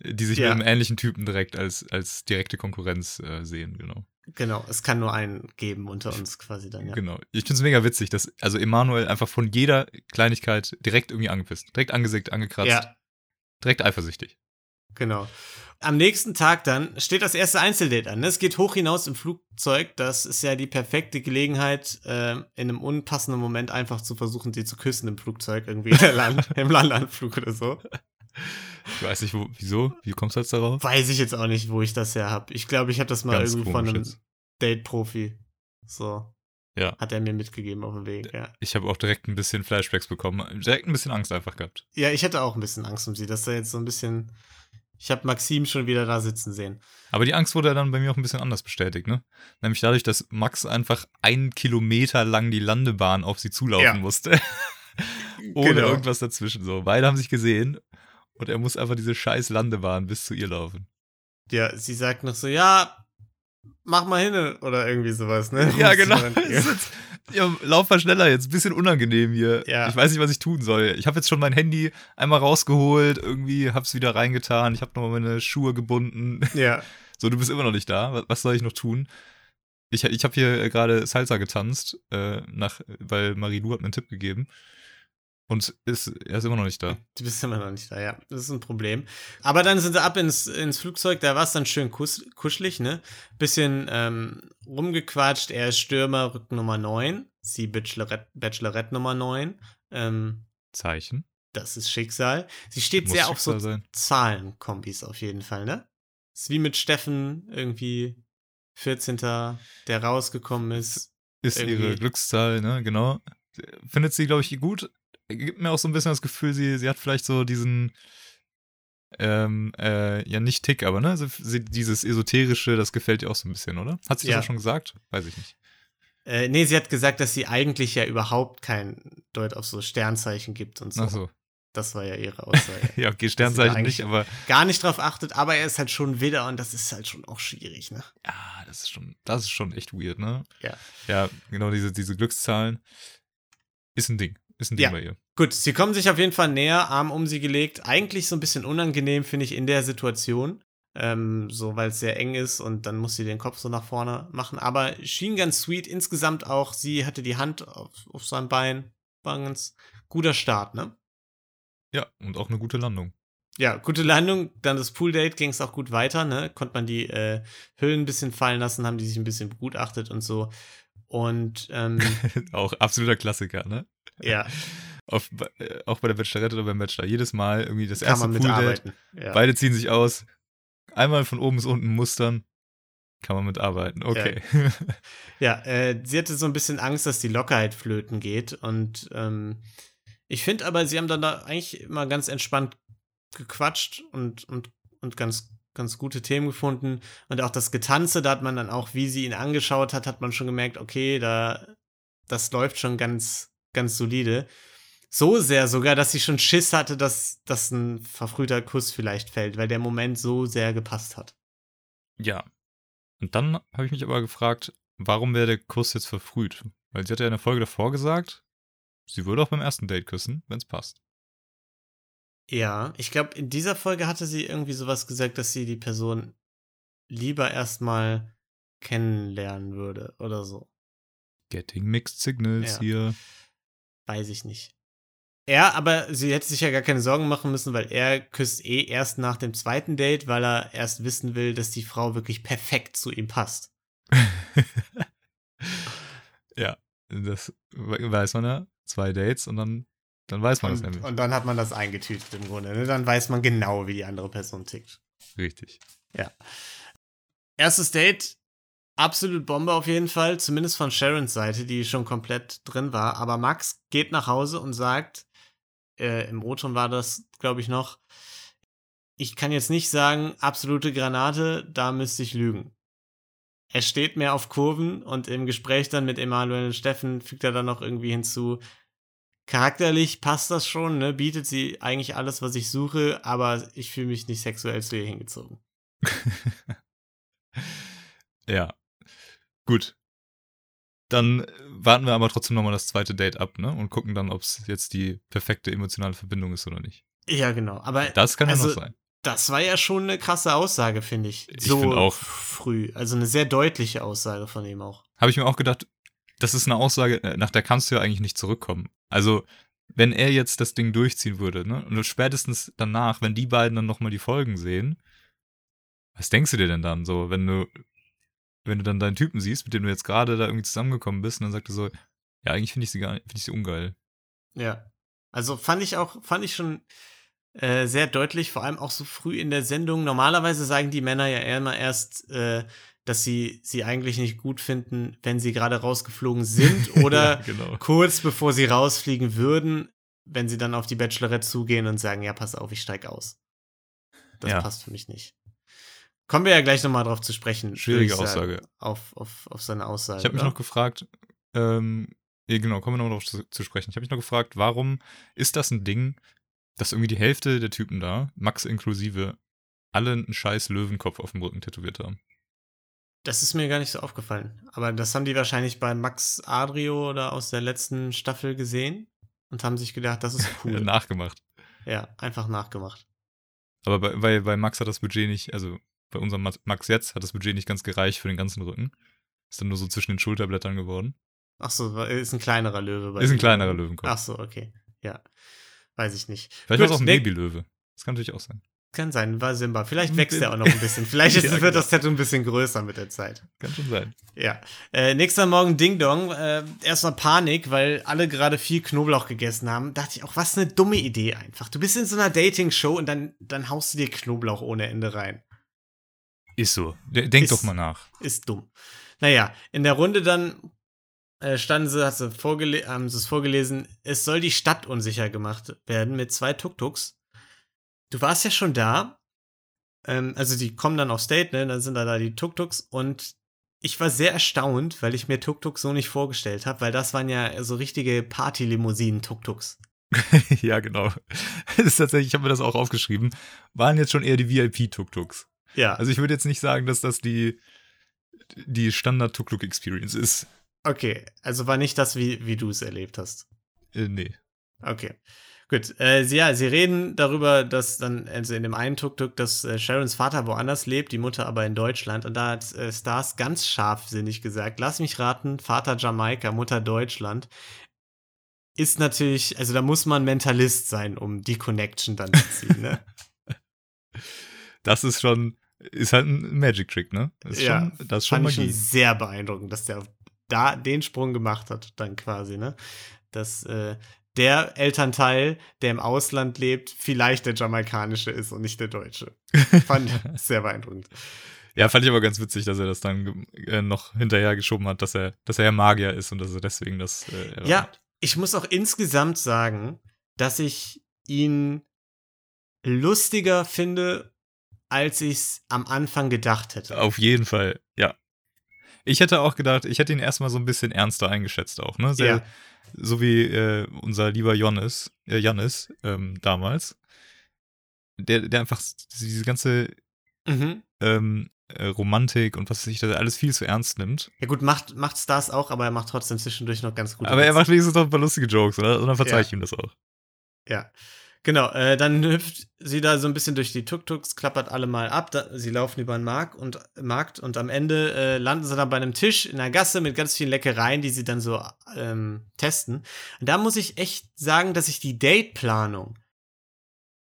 die sich Ja. mit einem ähnlichen Typen direkt als, als direkte Konkurrenz äh, sehen, genau. Genau, es kann nur einen geben unter uns quasi dann, ja. Genau. Ich finde es mega witzig, dass also Emanuel einfach von jeder Kleinigkeit direkt irgendwie angepisst, direkt angesickt, angekratzt, Ja, direkt eifersüchtig. genau. Am nächsten Tag dann steht das erste Einzeldate an. ne? Es geht hoch hinaus im Flugzeug. Das ist ja die perfekte Gelegenheit, äh, in einem unpassenden Moment einfach zu versuchen, sie zu küssen im Flugzeug, irgendwie Land, [LAUGHS] im Landanflug oder so. Ich weiß nicht, wo, wieso, wie kommst du jetzt darauf? Weiß ich jetzt auch nicht, wo ich das her habe. Ich glaube, ich habe das mal Ganz irgendwie von einem. Date-Profi. So. Ja. Hat er mir mitgegeben auf dem Weg, ja. Ich habe auch direkt ein bisschen Flashbacks bekommen. Direkt ein bisschen Angst einfach gehabt. Ja, ich hätte auch ein bisschen Angst um sie, dass da jetzt so ein bisschen. Ich habe Maxim schon wieder da sitzen sehen. Aber die Angst wurde dann bei mir auch ein bisschen anders bestätigt, ne? Nämlich dadurch, dass Max einfach einen Kilometer lang die Landebahn auf sie zulaufen Ja. musste. [LAUGHS] Ohne Genau. irgendwas dazwischen so. Beide haben sich gesehen und er muss einfach diese scheiß Landebahn bis zu ihr laufen. Ja, sie sagt noch so, ja, mach mal hin oder irgendwie sowas, ne? [LAUGHS] Ja, genau. [LAUGHS] jetzt- Ja, lauf mal schneller jetzt. Ein bisschen unangenehm hier. Ja. Ich weiß nicht, was ich tun soll. Ich habe jetzt schon mein Handy einmal rausgeholt, irgendwie hab's wieder reingetan. Ich habe nochmal meine Schuhe gebunden. Ja, [LAUGHS] So, du bist immer noch nicht da. Was, soll ich noch tun? Ich, ich habe hier äh, gerade Salsa getanzt, äh, nach, weil Marie-Lou hat mir einen Tipp gegeben. Und ist, er ist immer noch nicht da. du bist immer noch nicht da, ja. Das ist ein Problem. Aber dann sind sie ab ins, ins Flugzeug, da war es dann schön kus kuschelig, ne? Bisschen ähm, rumgequatscht, er ist Stürmer, Rücken Nummer 9, sie Bachelorette, Bachelorette Nummer 9. Ähm, Zeichen. das ist Schicksal. Sie steht Muss sehr auf so. Zahlenkombis auf jeden Fall, ne? Ist wie mit Steffen irgendwie 14. der rausgekommen ist. Ist Irgendwie. ihre Glückszahl, ne? Genau. Findet sie, glaube ich, gut. Gibt mir auch so ein bisschen das Gefühl, sie, sie hat vielleicht so diesen, ähm, äh, ja, nicht Tick, aber ne? Sie, sie, dieses Esoterische, das gefällt ihr auch so ein bisschen, oder? Hat sie Ja. das auch schon gesagt? Weiß ich nicht. Äh, nee, sie hat gesagt, dass sie eigentlich ja überhaupt kein Deut auf so Sternzeichen gibt und so. Ach so. Das war ja ihre Aussage. [LAUGHS] Ja, okay, Sternzeichen nicht, aber Gar nicht drauf achtet, aber er ist halt schon Widder und das ist halt schon auch schwierig, ne? ja, das ist schon, das ist schon echt weird, ne? Ja. Ja, genau, diese, diese Glückszahlen ist ein Ding. Ist ein Ding Ja. bei ihr. Gut, sie kommen sich auf jeden Fall näher, Arm um sie gelegt. Eigentlich so ein bisschen unangenehm, finde ich, in der Situation. Ähm, so, weil es sehr eng ist und dann muss sie den Kopf so nach vorne machen. Aber schien ganz sweet. Insgesamt auch, sie hatte die Hand auf, auf seinem Bein. War ein ganz guter Start, ne? Ja, und auch eine gute Landung. Ja, gute Landung. Dann das Pooldate ging es auch gut weiter, ne? Konnte man die äh, Hüllen ein bisschen fallen lassen, haben die sich ein bisschen begutachtet und so. Und ähm, [LAUGHS] auch absoluter Klassiker, ne? ja, [LAUGHS] Auf, äh, auch bei der Bachelorette oder beim Bachelor. Jedes Mal irgendwie das kann erste Pooldate. Ja. Beide ziehen sich aus. Einmal von oben bis unten mustern. Kann man mitarbeiten. Okay. [LAUGHS] Ja, äh, sie hatte so ein bisschen Angst, dass die Lockerheit flöten geht. Und ähm, ich finde aber, sie haben dann da eigentlich immer ganz entspannt gequatscht und, und, und ganz, ganz gute Themen gefunden. Und auch das Getanze, da hat man dann auch, wie sie ihn angeschaut hat, hat man schon gemerkt, okay, da, das läuft schon ganz, ganz solide. So sehr sogar, dass sie schon Schiss hatte, dass, dass ein verfrühter Kuss vielleicht fällt, weil der Moment so sehr gepasst hat. ja. Und dann habe ich mich aber gefragt, warum wäre der Kuss jetzt verfrüht? Weil sie hat ja in der Folge davor gesagt, sie würde auch beim ersten Date küssen, wenn es passt. Ja, ich glaube, in dieser Folge hatte sie irgendwie sowas gesagt, dass sie die Person lieber erstmal kennenlernen würde oder so. Getting mixed signals Ja. hier. Weiß ich nicht. Ja, aber sie hätte sich ja gar keine Sorgen machen müssen, weil er küsst eh erst nach dem zweiten Date, weil er erst wissen will, dass die Frau wirklich perfekt zu ihm passt. [LAUGHS] ja, das we- weiß man ja. Zwei Dates und dann, dann weiß man das Und, nämlich. und dann hat man das eingetütet im Grunde. Ne? Dann weiß man genau, wie die andere Person tickt. Richtig. Erstes Date, absolut Bombe auf jeden Fall, zumindest von Sharons Seite, die schon komplett drin war. Aber Max geht nach Hause und sagt, äh, im O-Ton war das, glaube ich, noch, ich kann jetzt nicht sagen, absolute Granate, da müsste ich lügen. Er steht mehr auf Kurven und im Gespräch dann mit Emanuel und Steffen fügt er dann noch irgendwie hinzu, charakterlich passt das schon, ne? bietet sie eigentlich alles, was ich suche, aber ich fühle mich nicht sexuell zu ihr hingezogen. [LAUGHS] ja. Gut. Dann äh, warten wir aber trotzdem nochmal das zweite Date ab, ne? Und gucken dann, ob es jetzt die perfekte emotionale Verbindung ist oder nicht. Ja, genau. Aber Das kann ja also, noch sein. Das war ja schon eine krasse Aussage, finde ich. Ich so find auch. früh. Also eine sehr deutliche Aussage von ihm auch. Habe ich mir auch gedacht, das ist eine Aussage, äh, nach der kannst du ja eigentlich nicht zurückkommen. Also, wenn er jetzt das Ding durchziehen würde, ne? Und spätestens danach, wenn die beiden dann nochmal die Folgen sehen, was denkst du dir denn dann so, wenn du, wenn du dann deinen Typen siehst, mit dem du jetzt gerade da irgendwie zusammengekommen bist, und dann sagt er so, ja, eigentlich finde ich sie gar finde ich sie ungeil. Ja. Also fand ich auch, fand ich schon äh, sehr deutlich, vor allem auch so früh in der Sendung. Normalerweise sagen die Männer ja immer erst, äh, dass sie sie eigentlich nicht gut finden, wenn sie gerade rausgeflogen sind [LAUGHS] oder ja, genau. kurz bevor sie rausfliegen würden, wenn sie dann auf die Bachelorette zugehen und sagen, ja, pass auf, ich steig aus. Das Ja. passt für mich nicht. Kommen wir ja gleich nochmal drauf zu sprechen. Schwierige sagen, Aussage. Auf, auf, auf seine Aussage. Ich habe mich noch gefragt, ähm, ja, genau, kommen wir nochmal drauf zu, zu sprechen. Ich habe mich noch gefragt, warum ist das ein Ding, dass irgendwie die Hälfte der Typen da, Max inklusive, alle einen scheiß Löwenkopf auf dem Rücken tätowiert haben? Das ist mir gar nicht so aufgefallen. Aber das haben die wahrscheinlich bei Max Adrio oder aus der letzten Staffel gesehen und haben sich gedacht, das ist [LAUGHS] cool. Nachgemacht. ja, einfach nachgemacht. Aber bei, bei, bei Max hat das Budget nicht, also bei unserem Ma- Max jetzt hat das Budget nicht ganz gereicht für den ganzen Rücken. Ist dann nur so zwischen den Schulterblättern geworden. Ach so, ist ein kleinerer Löwe. bei Ist ein kleinerer Löwenkopf. Ach so, okay. Ja. Weiß ich nicht. Vielleicht war es auch ein ne- Babylöwe. Das kann natürlich auch sein. Kann sein, war Simba. Vielleicht wächst er auch noch ein bisschen. Vielleicht [LAUGHS] ist, Ja, wird genau. das Tattoo ein bisschen größer mit der Zeit. Kann schon sein. Ja. Äh, nächster Morgen Ding Dong. Äh, erstmal Panik, weil alle gerade viel Knoblauch gegessen haben. Dachte ich auch, was eine dumme Idee einfach. Du bist in so einer Dating-Show und dann, dann haust du dir Knoblauch ohne Ende rein. Ist so. De- Denk Ist- doch mal nach. Ist dumm. Naja, in der Runde dann äh, standen sie, hat sie haben sie es vorgelesen, es soll die Stadt unsicher gemacht werden mit zwei Tuk-Tuks. Du warst ja schon da. Ähm, also die kommen dann auf State, ne? Dann sind da, da die Tuk-Tuks und ich war sehr erstaunt, weil ich mir Tuk-Tuks so nicht vorgestellt habe, weil das waren ja so richtige Party-Limousinen-Tuk-Tuks. [LAUGHS] ja, genau. Das ist tatsächlich, ich habe mir das auch aufgeschrieben, waren jetzt schon eher die VIP-Tuk-Tuks. Ja, Also ich würde jetzt nicht sagen, dass das die, die Standard-Tuk-Tuk-Experience ist. okay. Also war nicht das, wie, wie du es erlebt hast. Äh, nee. Okay. Gut. Äh, sie, ja, sie reden darüber, dass dann, also in dem einen Tuk-Tuk, dass äh, Sharons Vater woanders lebt, die Mutter aber in Deutschland. Und da hat äh, Stars ganz scharfsinnig gesagt: Lass mich raten, Vater Jamaika, Mutter Deutschland. Ist natürlich, also da muss man Mentalist sein, um die Connection dann zu ziehen, ne? [LAUGHS] Das ist schon, ist halt ein Magic-Trick, ne? Das ist Ja, schon, das ist schon Fand ich schon Magie. sehr beeindruckend, dass der da den Sprung gemacht hat, dann quasi, ne? Dass äh, der Elternteil, der im Ausland lebt, vielleicht der jamaikanische ist und nicht der deutsche. Fand ich [LAUGHS] sehr beeindruckend. Ja, fand ich aber ganz witzig, dass er das dann äh, noch hinterher geschoben hat, dass er, dass er ja Magier ist und dass er deswegen das. Äh. Ja, ich muss auch insgesamt sagen, dass ich ihn lustiger finde, als ich es am Anfang gedacht hätte. Auf jeden Fall, ja. Ich hätte auch gedacht, ich hätte ihn erstmal so ein bisschen ernster eingeschätzt auch, ne? Sehr, Ja. So wie äh, unser lieber Johannes, äh, Jannis ähm, damals. Der, der einfach diese ganze Mhm. ähm, äh, Romantik und was weiß ich, das alles viel zu ernst nimmt. Ja gut, macht, macht Stars auch, aber er macht trotzdem zwischendurch noch ganz gut. Aber er macht wenigstens noch ein paar lustige Jokes, oder? Und dann verzeih Ja. ich ihm das auch. Ja. Genau, äh, dann [LAUGHS] hüpft sie da so ein bisschen durch die Tuk-Tuks, klappert alle mal ab. Da, sie laufen über den Markt und, Markt und am Ende äh, landen sie dann bei einem Tisch in der Gasse mit ganz vielen Leckereien, die sie dann so ähm, testen. Und da muss ich echt sagen, dass ich die Dateplanung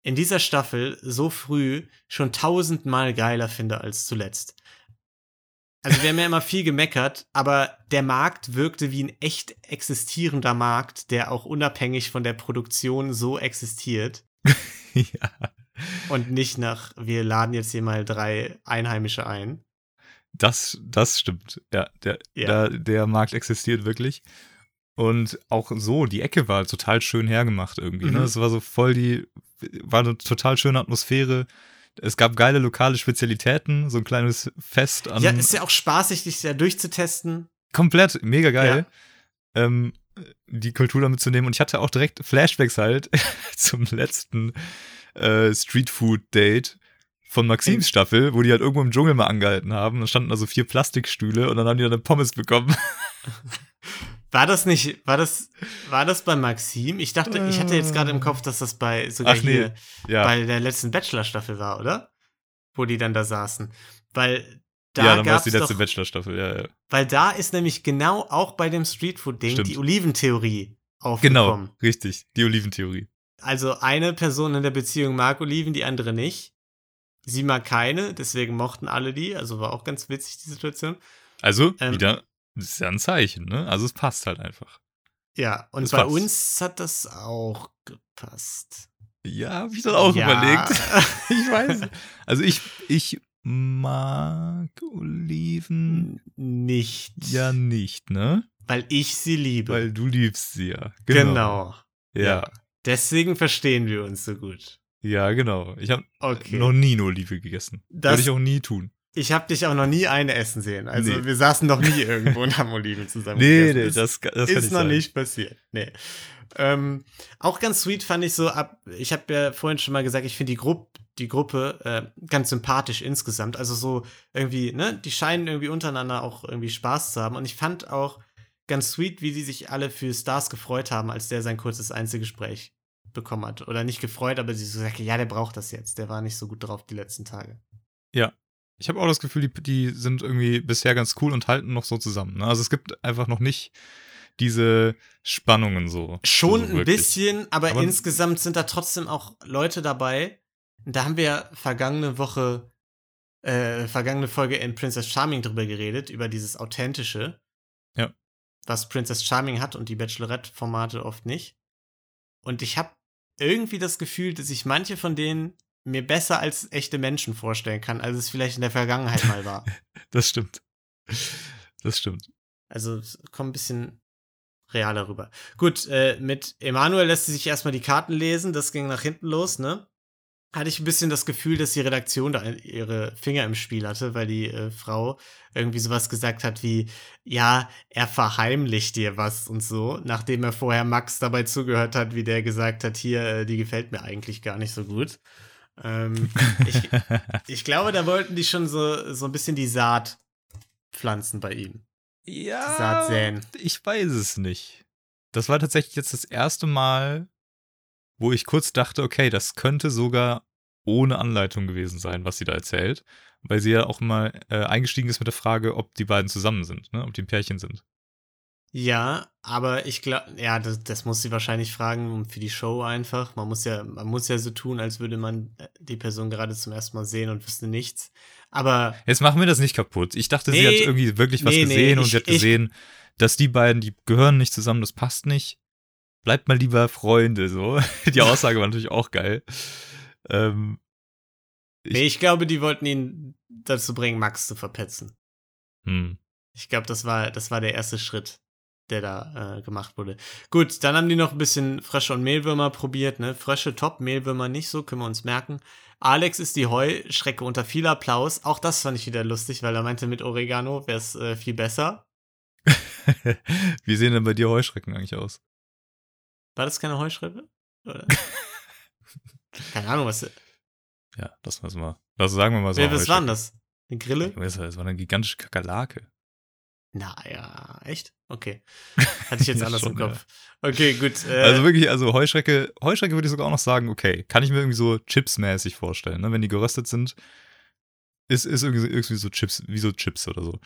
in dieser Staffel so früh schon tausendmal geiler finde als zuletzt. Also wir haben ja immer viel gemeckert, aber der Markt wirkte wie ein echt existierender Markt, der auch unabhängig von der Produktion so existiert [LAUGHS] ja. und nicht nach, wir laden jetzt hier mal drei Einheimische ein. Das, das stimmt. Ja, der, Ja. Der, der Markt existiert wirklich. Und auch so, die Ecke war total schön hergemacht irgendwie. Ne? Mhm. Es war so voll die, war eine total schöne Atmosphäre. Es gab geile lokale Spezialitäten, so ein kleines Fest an. Ja, ist ja auch spaßig, dich da durchzutesten. komplett, mega geil. Ähm, die Kultur da mitzunehmen. Und ich hatte auch direkt Flashbacks halt [LAUGHS] zum letzten äh, Streetfood-Date von Maxims Staffel, wo die halt irgendwo im Dschungel mal angehalten haben. Da standen also vier Plastikstühle und dann haben die dann eine Pommes bekommen. [LAUGHS] War das nicht, war das, war das bei Maxim? Ich dachte, ich hatte jetzt gerade im Kopf, dass das bei sogar Ach nee, hier ja. bei der letzten Bachelor-Staffel war, oder? Wo die dann da saßen. Weil da ja, dann war es die letzte Bachelor-Staffel, ja, ja. weil da ist nämlich genau auch bei dem Streetfood-Ding die Oliventheorie Genau, aufgekommen. richtig. Die Oliventheorie. Also eine Person in der Beziehung mag Oliven, die andere nicht. Sie mag keine, deswegen mochten alle die. Also war auch ganz witzig, die Situation. Also, Ähm, wieder, das ist ja ein Zeichen, ne? Also es passt halt einfach. Ja, und Das bei passt. uns hat das auch gepasst. Ja, hab ich dann auch Ja. überlegt. [LAUGHS] ich weiß. Also ich, ich mag Oliven Nicht. ja nicht, ne? Weil ich sie liebe. Weil du liebst sie ja. genau. Ja. Deswegen verstehen wir uns so gut. Ja, genau. Ich habe Okay. noch nie eine Olive gegessen. Das- Würde ich auch nie tun. Ich habe dich auch noch nie eine essen sehen. Also Nee. wir saßen noch nie irgendwo und haben Oliven zusammen Nee, gegessen. nee, das, das ist noch sein. nicht passiert. Nee. Ähm, auch ganz sweet fand ich so ab. Ich habe ja vorhin schon mal gesagt, ich finde die Gruppe, die Gruppe äh, ganz sympathisch insgesamt. Also so irgendwie, ne, die scheinen irgendwie untereinander auch irgendwie Spaß zu haben. Und ich fand auch ganz sweet, wie die sich alle für Stars gefreut haben, als der sein kurzes Einzelgespräch bekommen hat. Oder nicht gefreut, aber sie so sagte, ja, der braucht das jetzt. Der war nicht so gut drauf die letzten Tage. Ich habe auch das Gefühl, die, die sind irgendwie bisher ganz cool und halten noch so zusammen. Ne? Also es gibt einfach noch nicht diese Spannungen so. Schon so ein bisschen, aber, Aber- insgesamt sind da trotzdem auch Leute dabei. Da haben wir ja vergangene Woche, äh, vergangene Folge in Princess Charming drüber geredet, über dieses Authentische. Ja. Was Princess Charming hat und die Bachelorette-Formate oft nicht. Und ich habe irgendwie das Gefühl, dass ich manche von denen mir besser als echte Menschen vorstellen kann, als es vielleicht in der Vergangenheit mal war. [LAUGHS] Das stimmt. Das stimmt. Also es kommt ein bisschen realer rüber. Gut, äh, mit Emanuel lässt sie sich erstmal die Karten lesen, das ging nach hinten los, ne? Hatte ich ein bisschen das Gefühl, dass die Redaktion da ihre Finger im Spiel hatte, weil die äh, Frau irgendwie sowas gesagt hat wie, ja, er verheimlicht dir was und so, nachdem er vorher Max dabei zugehört hat, wie der gesagt hat, hier, äh, die gefällt mir eigentlich gar nicht so gut. Ähm, [LAUGHS] ich, ich glaube, da wollten die schon so, so ein bisschen die Saat pflanzen bei ihm. ja, Saat säen. ich weiß es nicht. Das war tatsächlich jetzt das erste Mal, wo ich kurz dachte, okay, das könnte sogar ohne Anleitung gewesen sein, was sie da erzählt. Weil sie ja auch mal äh, eingestiegen ist mit der Frage, ob die beiden zusammen sind, ne? ob die ein Pärchen sind. Ja, aber ich glaube, ja, das, das muss sie wahrscheinlich fragen um für die Show einfach. Man muss ja, man muss ja so tun, als würde man äh, die Person gerade zum ersten Mal sehen und wüsste nichts. Aber Jetzt machen wir das nicht kaputt. Ich dachte, sie Nee, hat irgendwie wirklich was nee, nee, gesehen und ich- sie hat ich- gesehen, dass die beiden, die gehören nicht zusammen, das passt nicht. Bleibt mal lieber Freunde, so. [LAUGHS] Die Aussage war natürlich auch geil. Ähm, Ich- nee, ich glaube, die wollten ihn dazu bringen, Max zu verpetzen. hm. Ich glaube, das war, das war der erste Schritt, der da äh, gemacht wurde. Gut, dann haben die noch ein bisschen Frösche und Mehlwürmer probiert, ne? Frösche top, Mehlwürmer nicht so, können wir uns merken. Alex ist die Heuschrecke unter viel Applaus. Auch das fand ich wieder lustig, weil er meinte, mit Oregano wäre es äh, viel besser. [LAUGHS] Wie sehen denn bei dir Heuschrecken eigentlich aus? War das keine Heuschrecke? Oder? [LAUGHS] keine Ahnung, was. Ja, das war's mal. Das sagen wir mal so. Wer, was war denn das? Eine Grille? Ich weiß, Das war eine gigantische Kakerlake. Naja, echt? Okay. [LAUGHS] Hatte ich jetzt Ja, anders im schon, Kopf. Okay, gut. Äh, Also wirklich, also Heuschrecke, Heuschrecke würde ich sogar auch noch sagen, okay, kann ich mir irgendwie so chipsmäßig vorstellen, ne? Wenn die geröstet sind, ist, ist irgendwie, so- irgendwie so Chips, wie so Chips oder so.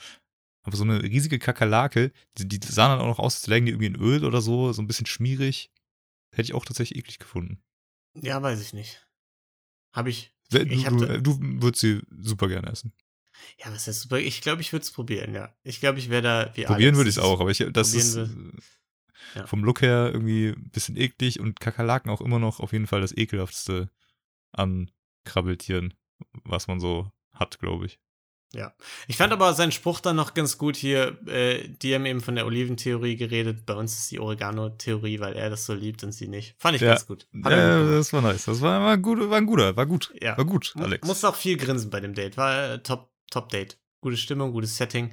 Aber so eine riesige Kakerlake, die, die sahen dann auch noch aus, als lägen die irgendwie in Öl oder so, so ein bisschen schmierig. Hätte ich auch tatsächlich eklig gefunden. ja, weiß ich nicht. Habe ich. Du, Ich hab du, du würdest sie super gerne essen. Ja, was ist super? Ich glaube, ich würde es probieren, ja. Ich glaube, ich wäre da wie Probieren würde ich es auch, aber ich, das ist äh, Ja. vom Look her irgendwie ein bisschen eklig und Kakerlaken auch immer noch auf jeden Fall das ekelhaftste an Krabbeltieren, was man so hat, glaube ich. Ich fand aber seinen Spruch dann noch ganz gut hier. Äh, die haben eben von der Oliventheorie geredet. Bei uns ist die Oregano-Theorie, weil er das so liebt und sie nicht. Fand ich Ja. ganz gut. Hat gut Ja, das war nice. Das war, war, gut, war ein guter, war gut. Ja. War gut, Alex. Musste auch viel grinsen bei dem Date. War äh, top, top Date. Gute Stimmung, gutes Setting.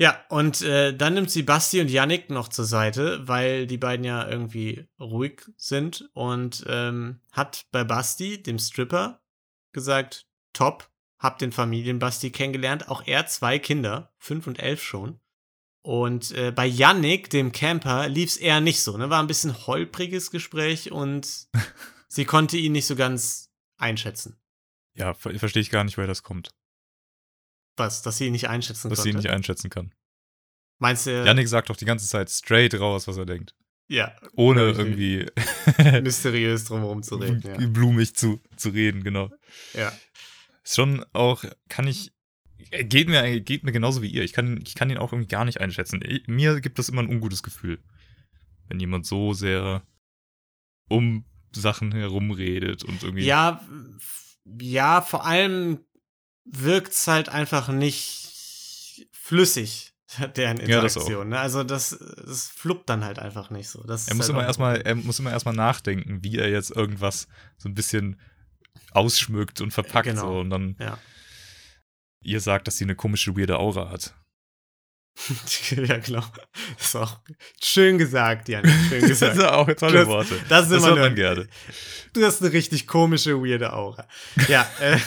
Ja, und äh, dann nimmt sie Basti und Yannick noch zur Seite, weil die beiden ja irgendwie ruhig sind und ähm, hat bei Basti, dem Stripper, gesagt, top, hab den Familienbasti kennengelernt. Auch er zwei Kinder, fünf und elf schon. Und äh, bei Yannick, dem Camper, lief's eher nicht so. Ne? War ein bisschen holpriges Gespräch und [LAUGHS] sie konnte ihn nicht so ganz einschätzen. ja, ver verstehe ich gar nicht, woher das kommt. Was, dass sie ihn nicht einschätzen Dass sie konnte? ihn nicht einschätzen kann. Meinst du? Yannick sagt doch die ganze Zeit straight raus, was er denkt. Ja, Ohne irgendwie [LAUGHS] mysteriös [LAUGHS] drumherum zu reden. Ja. blumig zu, zu reden, genau. ja. Ist schon auch, kann ich, äh, geht mir, geht mir genauso wie ihr. Ich kann, ich kann ihn auch irgendwie gar nicht einschätzen. Ich, mir gibt das immer ein ungutes Gefühl, wenn jemand so sehr um Sachen herumredet und irgendwie. Ja, ja, vor allem wirkt's halt einfach nicht flüssig, [LAUGHS] deren Ja, das Interaktion. ne? Also das, das fluppt dann halt einfach nicht so. Das Er muss halt immer erstmal, er muss immer erstmal nachdenken, wie er jetzt irgendwas so ein bisschen ausschmückt und verpackt Genau. so und dann Ja. ihr sagt, dass sie eine komische weirde Aura hat. [LAUGHS] ja, genau. Das ist auch schön gesagt, Jan. Schön [LAUGHS] Das gesagt. sind auch tolle Das- Worte. das ist immer hört man gerne. Du hast eine richtig komische, weirde Aura. Ja, äh,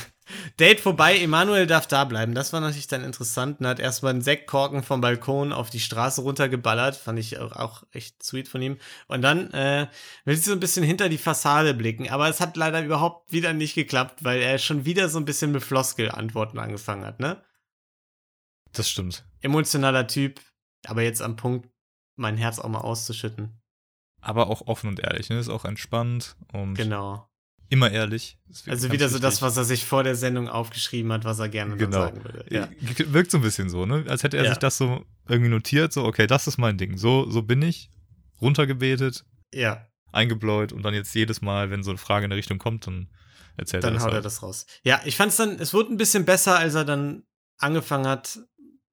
Date vorbei, Emanuel darf da bleiben. Das war natürlich dann interessant. Und hat erstmal einen Sektkorken vom Balkon auf die Straße runtergeballert. Fand ich auch, auch echt sweet von ihm. Und dann äh, will sie so ein bisschen hinter die Fassade blicken. Aber es hat leider überhaupt wieder nicht geklappt, weil er schon wieder so ein bisschen mit Floskel-Antworten angefangen hat, ne? Das stimmt. Emotionaler Typ, aber jetzt am Punkt, mein Herz auch mal auszuschütten. Aber auch offen und ehrlich, ne? Ist auch entspannt und Genau. Immer ehrlich. Also wieder so das, was er sich vor der Sendung aufgeschrieben hat, was er gerne Genau. dann sagen würde. Ja. Wirkt so ein bisschen so, ne? Als hätte er Ja. sich das so irgendwie notiert, so, okay, das ist mein Ding. So, so bin ich. Runtergebetet, ja, eingebläut und dann jetzt jedes Mal, wenn so eine Frage in der Richtung kommt, dann erzählt dann er das. haut er halt. das raus. Ja, ich fand's dann, es wurde ein bisschen besser, als er dann angefangen hat,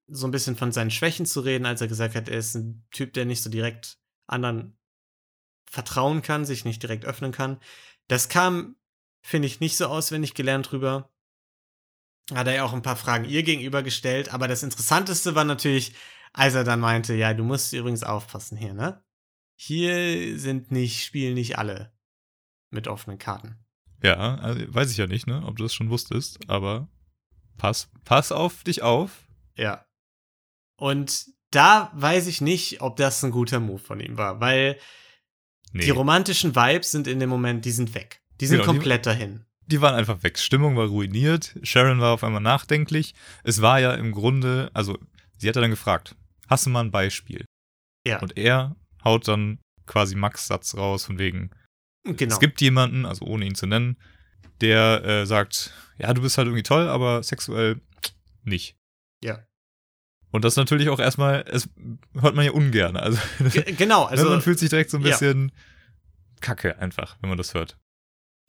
so ein bisschen von seinen Schwächen zu reden, als er gesagt hat, er ist ein Typ, der nicht so direkt anderen vertrauen kann, sich nicht direkt öffnen kann. Das kam, finde ich, nicht so auswendig gelernt drüber. Hat er ja auch ein paar Fragen ihr gegenüber gestellt, aber das Interessanteste war natürlich, als er dann meinte, ja, du musst übrigens aufpassen hier, ne? Hier sind nicht, spielen nicht alle mit offenen Karten. Ja, also weiß ich ja nicht, ne, ob du das schon wusstest, aber pass, pass auf dich auf. Ja. Und da weiß ich nicht, ob das ein guter Move von ihm war, weil Nee, die romantischen Vibes sind in dem Moment, die sind weg. Die sind Genau, die- komplett dahin. die waren einfach weg. Stimmung war ruiniert. Sharon war auf einmal nachdenklich. Es war ja im Grunde, also sie hat ja dann gefragt, hast du mal ein Beispiel? Ja, Und er haut dann quasi Max Satz raus von wegen, genau. es gibt jemanden, also ohne ihn zu nennen, der äh, sagt, ja, du bist halt irgendwie toll, aber sexuell nicht. Ja. Und das natürlich auch erstmal, es hört man ja ungern. Also, Ge- genau, [LAUGHS] also man fühlt sich direkt so ein ja. bisschen kacke einfach, wenn man das hört.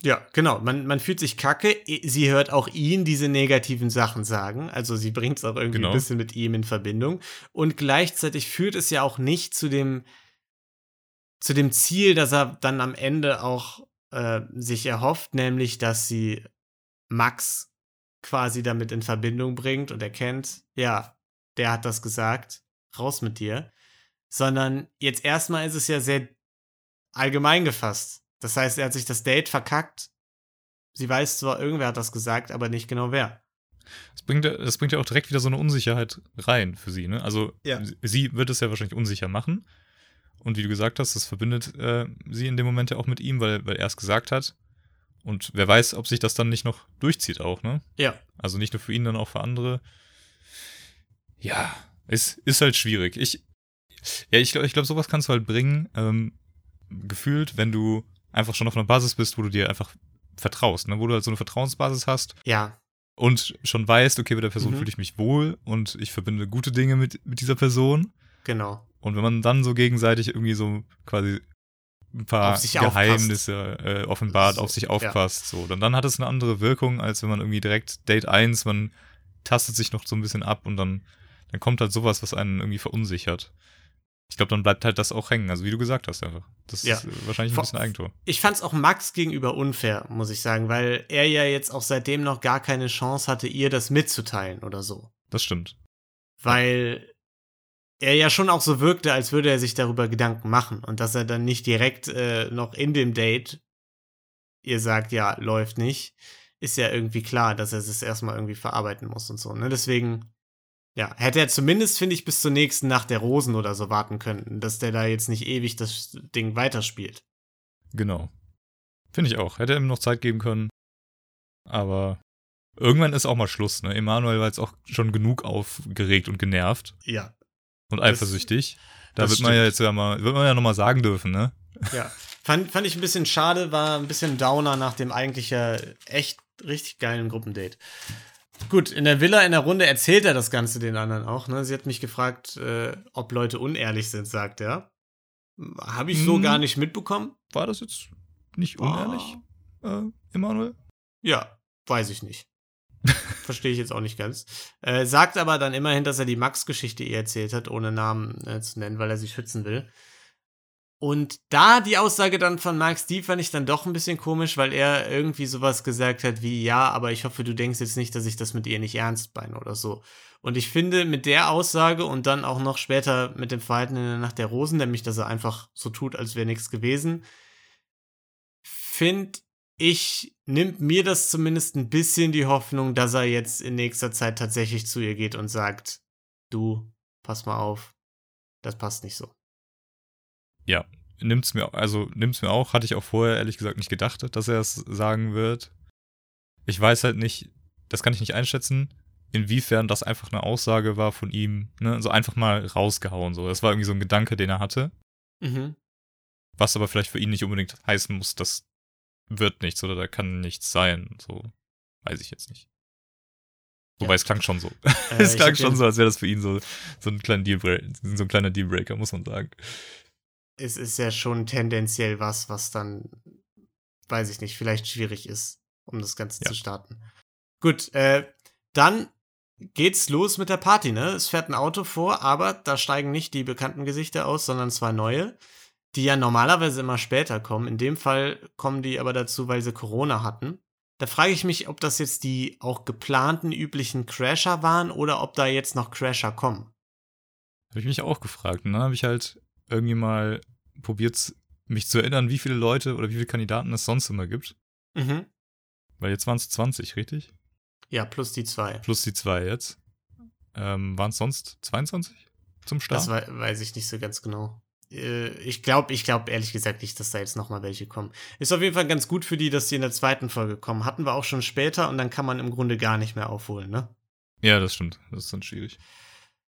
Ja, genau. Man, man fühlt sich kacke. Sie hört auch ihn diese negativen Sachen sagen. Also sie bringt es auch irgendwie Genau. ein bisschen mit ihm in Verbindung. Und gleichzeitig führt es ja auch nicht zu dem, zu dem Ziel, dass er dann am Ende auch äh, sich erhofft, nämlich, dass sie Max quasi damit in Verbindung bringt und erkennt, ja, der hat das gesagt, raus mit dir. Sondern jetzt erstmal ist es ja sehr allgemein gefasst. Das heißt, er hat sich das Date verkackt. Sie weiß zwar, irgendwer hat das gesagt, aber nicht genau wer. Das bringt, ja- das bringt ja auch direkt wieder so eine Unsicherheit rein für sie. Ne? Also Ja. sie- sie wird es ja wahrscheinlich unsicher machen. Und wie du gesagt hast, das verbindet äh, sie in dem Moment ja auch mit ihm, weil, weil er es gesagt hat. Und wer weiß, ob sich das dann nicht noch durchzieht auch, ne? Ja, Also nicht nur für ihn, dann auch für andere. Ja, es ist halt schwierig. Ich, ja, ich glaube, ich glaub, sowas kannst du halt bringen, ähm, gefühlt, wenn du einfach schon auf einer Basis bist, wo du dir einfach vertraust, ne? Wo du halt so eine Vertrauensbasis hast ja, und schon weißt, okay, mit der Person Mhm. fühle ich mich wohl und ich verbinde gute Dinge mit, mit dieser Person. genau. Und wenn man dann so gegenseitig irgendwie so quasi ein paar Geheimnisse äh, offenbart, So, auf sich ja. aufpasst, so, dann, dann hat es eine andere Wirkung, als wenn man irgendwie direkt Date 1, man tastet sich noch so ein bisschen ab und dann, dann kommt halt sowas, was einen irgendwie verunsichert. Ich glaube, dann bleibt halt das auch hängen, also wie du gesagt hast einfach. Das Ja. ist äh, wahrscheinlich ein Vor- bisschen Eigentor. Ich fand's auch Max gegenüber unfair, muss ich sagen, weil er ja jetzt auch seitdem noch gar keine Chance hatte, ihr das mitzuteilen oder so. Das stimmt. Weil er ja schon auch so wirkte, als würde er sich darüber Gedanken machen und dass er dann nicht direkt äh, noch in dem Date ihr sagt, ja, läuft nicht, ist ja irgendwie klar, dass er es erstmal irgendwie verarbeiten muss und so. Ne? Deswegen, ja, hätte er zumindest, finde ich, bis zur nächsten Nacht der Rosen oder so warten können, dass der da jetzt nicht ewig das Ding weiterspielt. Genau. Finde ich auch. Hätte ihm noch Zeit geben können. Aber irgendwann ist auch mal Schluss, ne? Emanuel war jetzt auch schon genug aufgeregt und genervt Ja, und eifersüchtig. Da das wird man ja stimmt. jetzt ja mal, wird man ja nochmal sagen dürfen, ne? ja. Fand, fand ich ein bisschen schade, war ein bisschen Downer nach dem eigentlich ja echt richtig geilen Gruppendate. Gut, in der Villa in der Runde erzählt er das Ganze den anderen auch. Ne? Sie hat mich gefragt, äh, ob Leute unehrlich sind, sagt er. Habe ich so Hm. gar nicht mitbekommen. War das jetzt nicht Ah. unehrlich, äh, Emanuel? Ja, weiß ich nicht. [LAUGHS] Verstehe ich jetzt auch nicht ganz. Äh, sagt aber dann immerhin, dass er die Max-Geschichte ihr erzählt hat, ohne Namen äh, zu nennen, weil er sie schützen will. Und da die Aussage dann von Mark Steve fand ich dann doch ein bisschen komisch, weil er irgendwie sowas gesagt hat wie, ja, aber ich hoffe, du denkst jetzt nicht, dass ich das mit ihr nicht ernst meine oder so. Und ich finde, mit der Aussage und dann auch noch später mit dem Verhalten in der Nacht der Rosen, nämlich, dass er einfach so tut, als wäre nichts gewesen, finde ich, nimmt mir das zumindest ein bisschen die Hoffnung, dass er jetzt in nächster Zeit tatsächlich zu ihr geht und sagt, du, pass mal auf, das passt nicht so. Ja, nimmt's mir, also nimmt's mir auch, hatte ich auch vorher ehrlich gesagt nicht gedacht, dass er es sagen wird. Ich weiß halt nicht, das kann ich nicht einschätzen, inwiefern das einfach eine Aussage war von ihm, ne, so einfach mal rausgehauen, so. Das war irgendwie so ein Gedanke, den er hatte. Mhm. Was aber vielleicht für ihn nicht unbedingt heißen muss, das wird nichts oder da kann nichts sein, so. Weiß ich jetzt nicht. Wobei Ja. es klang schon so. Äh, [LAUGHS] es klang schon so, als wäre das für ihn so, so ein kleiner Dealbreaker, so ein kleiner Dealbreaker, muss man sagen. Es ist ja schon tendenziell was, was dann, weiß ich nicht, vielleicht schwierig ist, um das Ganze Ja. zu starten. Gut, äh, dann geht's los mit der Party, ne? Es fährt ein Auto vor, aber da steigen nicht die bekannten Gesichter aus, sondern zwei neue, die ja normalerweise immer später kommen. In dem Fall kommen die aber dazu, weil sie Corona hatten. Da frage ich mich, ob das jetzt die auch geplanten üblichen Crasher waren oder ob da jetzt noch Crasher kommen. Habe ich mich auch gefragt. Dann habe ich halt irgendwie mal probiert, mich zu erinnern, wie viele Leute oder wie viele Kandidaten es sonst immer gibt. Mhm. Weil jetzt waren es 20, richtig? Ja, plus die zwei. Plus die zwei jetzt. Ähm, waren es sonst 22 zum Start? Das wei- weiß ich nicht so ganz genau. Äh, Ich glaube, ich glaube ehrlich gesagt nicht, dass da jetzt noch mal welche kommen. Ist auf jeden Fall ganz gut für die, dass die in der zweiten Folge kommen. Hatten wir auch schon später und dann kann man im Grunde gar nicht mehr aufholen, ne? ja, das stimmt. Das ist dann schwierig.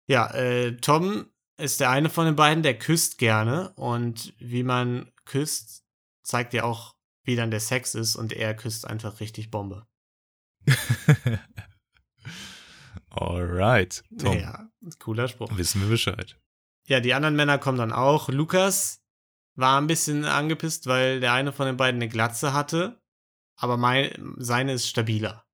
Ja, äh, Tom ist der eine von den beiden, der küsst gerne und wie man küsst, zeigt ja auch, wie dann der Sex ist und er küsst einfach richtig Bombe. [LAUGHS] Alright, Tom. Ja, cooler Spruch. Wissen wir Bescheid. Ja, die anderen Männer kommen dann auch. Lukas war ein bisschen angepisst, weil der eine von den beiden eine Glatze hatte, aber mein, seine ist stabiler.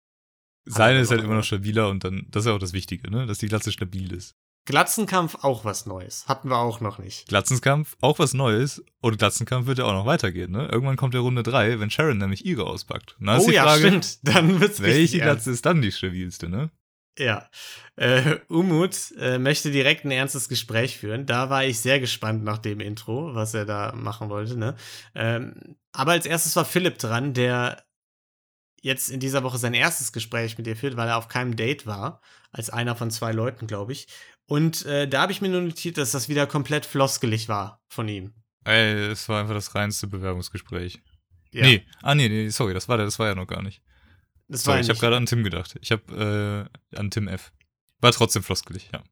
Seine ist halt immer noch stabiler und dann, das ist ja auch das Wichtige, ne? Dass die Glatze stabil ist. Glatzenkampf auch was Neues. Hatten wir auch noch nicht. Glatzenkampf, auch was Neues. Und Glatzenkampf wird ja auch noch weitergehen, ne? Irgendwann kommt der Runde 3, wenn Sharon nämlich ihre auspackt. Ist oh ja, Frage, stimmt. Dann wird's welche. Glatze ist dann die stabilste, ne? Ja. Äh, Umut äh, möchte direkt ein ernstes Gespräch führen. Da war ich sehr gespannt nach dem Intro, was er da machen wollte. Ne? Ähm, aber als erstes war Philipp dran, der jetzt in dieser Woche sein erstes Gespräch mit ihr führt, weil er auf keinem Date war. Als einer von zwei Leuten, glaube ich. Und äh, da habe ich mir nur notiert, dass das wieder komplett floskelig war von ihm. Ey, es war einfach das reinste Bewerbungsgespräch. Ja, Nee, ah nee, nee, sorry, das war der, das war ja noch gar nicht. das Sorry, war ich habe gerade an Tim gedacht. Ich habe äh, an Tim F. War trotzdem floskelig, ja.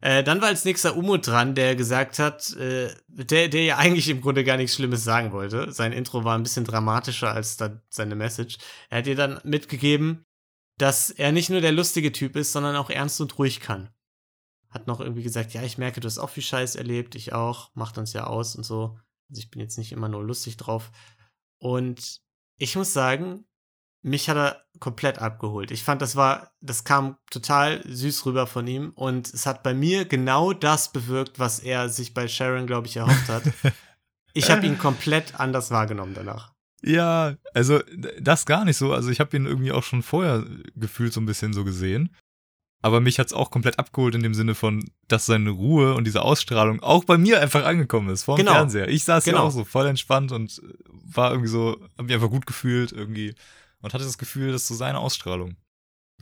Äh, dann war als nächster Umut dran, der gesagt hat, äh, der, der ja eigentlich im Grunde gar nichts Schlimmes sagen wollte. Sein Intro war ein bisschen dramatischer als da seine Message. Er hat ihr dann mitgegeben, dass er nicht nur der lustige Typ ist, sondern auch ernst und ruhig kann. Hat noch irgendwie gesagt, ja, ich merke, du hast auch viel Scheiß erlebt, ich auch, macht uns ja aus und so. Also ich bin jetzt nicht immer nur lustig drauf. Und ich muss sagen, mich hat er komplett abgeholt. Ich fand, das war, das kam total süß rüber von ihm und es hat bei mir genau das bewirkt, was er sich bei Sharon, glaube ich, erhofft hat. [LAUGHS] Ich habe ihn komplett anders wahrgenommen danach. Ja, also das gar nicht so. Also ich habe ihn irgendwie auch schon vorher gefühlt so ein bisschen so gesehen. Aber mich hat's auch komplett abgeholt in dem Sinne von, dass seine Ruhe und diese Ausstrahlung auch bei mir einfach angekommen ist, vor dem Genau. Fernseher. Ich saß Genau. ja auch so voll entspannt und war irgendwie so, hab mich einfach gut gefühlt irgendwie und hatte das Gefühl, das ist so seine Ausstrahlung.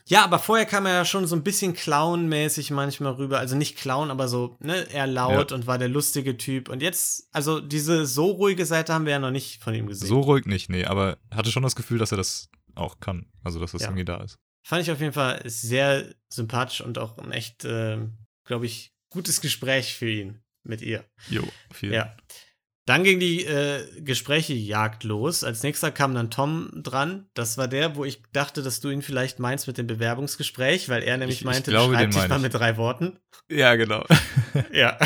Ja, aber vorher kam er ja schon so ein bisschen clownmäßig manchmal rüber. Also nicht Clown, aber so, ne, eher laut und war der lustige Typ. Und jetzt, also diese so ruhige Seite haben wir ja noch nicht von ihm gesehen. So ruhig nicht, nee, aber hatte schon das Gefühl, dass er das auch kann. Also, dass das Ja. irgendwie da ist. Fand ich auf jeden Fall sehr sympathisch und auch ein echt, ähm, glaube ich, gutes Gespräch für ihn mit ihr. Jo, viel. Ja. Dann ging die äh, Gesprächejagd los. Als nächster kam dann Tom dran. Das war der, wo ich dachte, dass du ihn vielleicht meinst mit dem Bewerbungsgespräch, weil er nämlich Ich- ich meinte, glaube, den schreib dich mal ich. mit drei Worten. Ja, genau. [LAUGHS] [LAUGHS] Ja.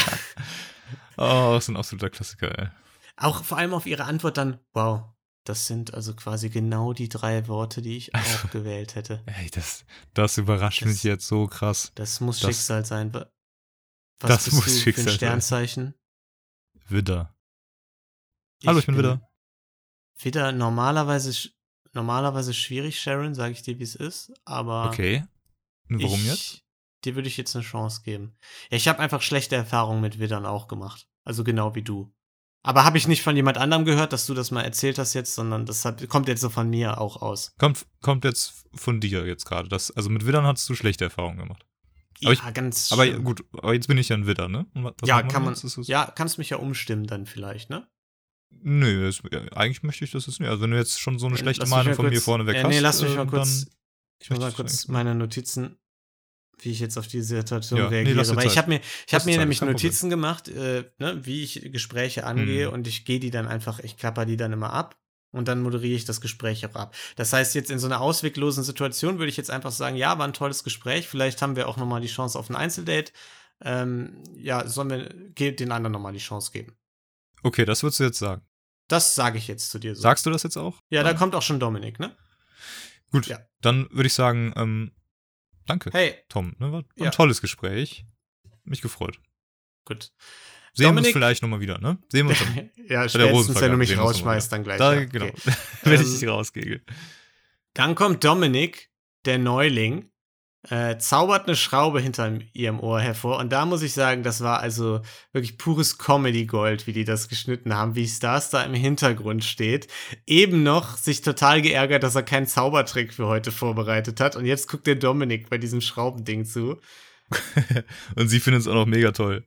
oh, ist ein absoluter Klassiker, ey. Auch vor allem auf ihre Antwort dann, wow, Das sind also quasi genau die drei Worte, die ich [LAUGHS] auch gewählt hätte. Ey, das, das überrascht Das- mich jetzt so krass. Das muss Das- Schicksal sein. Wa- Was Das bist muss du für Schicksal ein sein. Sternzeichen? Widder. Hallo, ich bin Widder. Widder, normalerweise, normalerweise schwierig, Sharon, sage ich dir, wie es ist. Aber Okay. Und warum ich, jetzt? Dir würde ich jetzt eine Chance geben. Ja, ich habe einfach schlechte Erfahrungen mit Widdern auch gemacht. Also genau wie du. Aber habe ich nicht von jemand anderem gehört, dass du das mal erzählt hast jetzt, sondern das hat, kommt jetzt so von mir auch aus. Kommt, kommt jetzt von dir jetzt gerade. Das- Also mit Widdern hattest du schlechte Erfahrungen gemacht. Aber ja, ganz Aber schlimm. gut, aber jetzt bin ich ja ein Widder, ne? Was ja, kann man. Ja, kannst mich ja umstimmen dann vielleicht, ne? Nö, ja, eigentlich möchte ich das jetzt nicht. Also wenn du jetzt schon so eine schlechte Lass Meinung von mir kurz- vorneweg äh, hast, Nee, lass mich äh, mal kurz. Ich muss mal kurz meine Notizen, wie ich jetzt auf die Situation Ja, nee, reagiere. dir Weil ich habe mir, ich habe mir Zeit, nämlich kein Problem. Notizen gemacht, äh, ne, wie ich Gespräche angehe Mhm. und ich gehe die dann einfach, ich klapper die dann immer ab und dann moderiere ich das Gespräch auch ab. Das heißt, jetzt in so einer ausweglosen Situation würde ich jetzt einfach sagen, ja, war ein tolles Gespräch, vielleicht haben wir auch nochmal die Chance auf ein Einzeldate. Ähm, ja, sollen wir den anderen nochmal die Chance geben. Okay, das würdest du jetzt sagen. Das sage ich jetzt zu dir so. Sagst du das jetzt auch? ja, da kommt auch schon Dominik, ne? Gut, Ja. dann würde ich sagen, ähm, danke, Hey, Tom. Ne, war, war Ja. ein tolles Gespräch. Mich gefreut. gut. Sehen wir Dominik- uns vielleicht nochmal wieder, ne? Sehen wir uns dann. [LAUGHS] ja, spätestens, wenn du mich wir rausschmeißt, dann gleich. Da, ja. genau. Okay. [LAUGHS] Wenn ich Ähm, dich rausgehe. Dann kommt Dominik, der Neuling, äh, zaubert eine Schraube hinter ihrem Ohr hervor. Und da muss ich sagen, das war also wirklich pures Comedy-Gold, wie die das geschnitten haben, wie Stars da im Hintergrund steht. Eben noch sich total geärgert, dass er keinen Zaubertrick für heute vorbereitet hat. Und jetzt guckt der Dominik bei diesem Schraubending zu. [LAUGHS] Und sie finden es auch noch mega toll.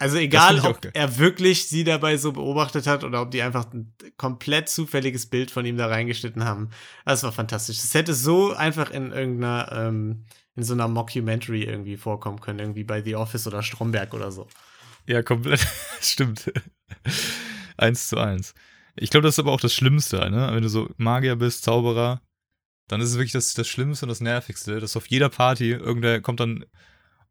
Also egal, ob geil. er wirklich sie dabei so beobachtet hat oder ob die einfach ein komplett zufälliges Bild von ihm da reingeschnitten haben. Das war fantastisch. Das hätte so einfach in irgendeiner, ähm, in so einer Mockumentary irgendwie vorkommen können, irgendwie bei The Office oder Stromberg oder so. Ja, komplett. [LAUGHS] Stimmt. eins zu eins. Ich glaube, das ist aber auch das Schlimmste, ne? Wenn du so Magier bist, Zauberer, dann ist es wirklich das, das Schlimmste und das Nervigste, dass auf jeder Party irgendwer kommt dann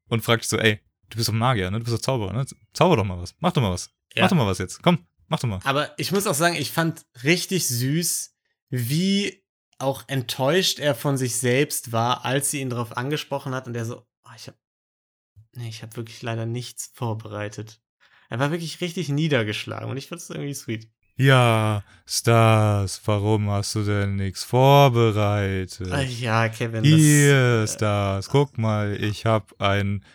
und fragt so, ey, du bist doch Magier, ne? Du bist doch Zauberer, ne? Zauber doch mal was. Mach doch mal was. Ja. Mach doch mal was jetzt. Komm, mach doch mal. Aber ich muss auch sagen, ich fand richtig süß, wie auch enttäuscht er von sich selbst war, als sie ihn darauf angesprochen hat und er so, oh, ich hab, nee, ich habe wirklich leider nichts vorbereitet. Er war wirklich richtig niedergeschlagen und ich fand es irgendwie sweet. Ja, Stars, warum hast du denn nichts vorbereitet? Ah, ja, Kevin. Hier, das, äh, Stars, guck mal, ich hab ein,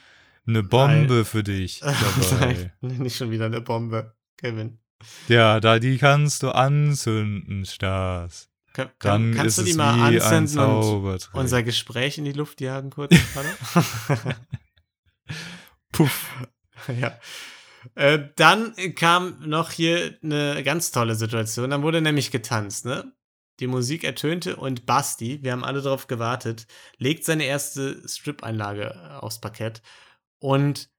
eine Bombe für dich [LAUGHS] dabei. Nein, [LAUGHS] nicht schon wieder eine Bombe, Kevin. Ja, da die kannst du anzünden, Stars. Kann, Dann kann, kannst ist du die es mal anzünden und unser Gespräch in die Luft jagen kurz? [LAUGHS] Puff. ja. Äh, dann kam noch hier eine ganz tolle Situation. Dann wurde nämlich getanzt, ne? Die Musik ertönte und Basti, wir haben alle darauf gewartet, legt seine erste Strip-Einlage aufs Parkett. Und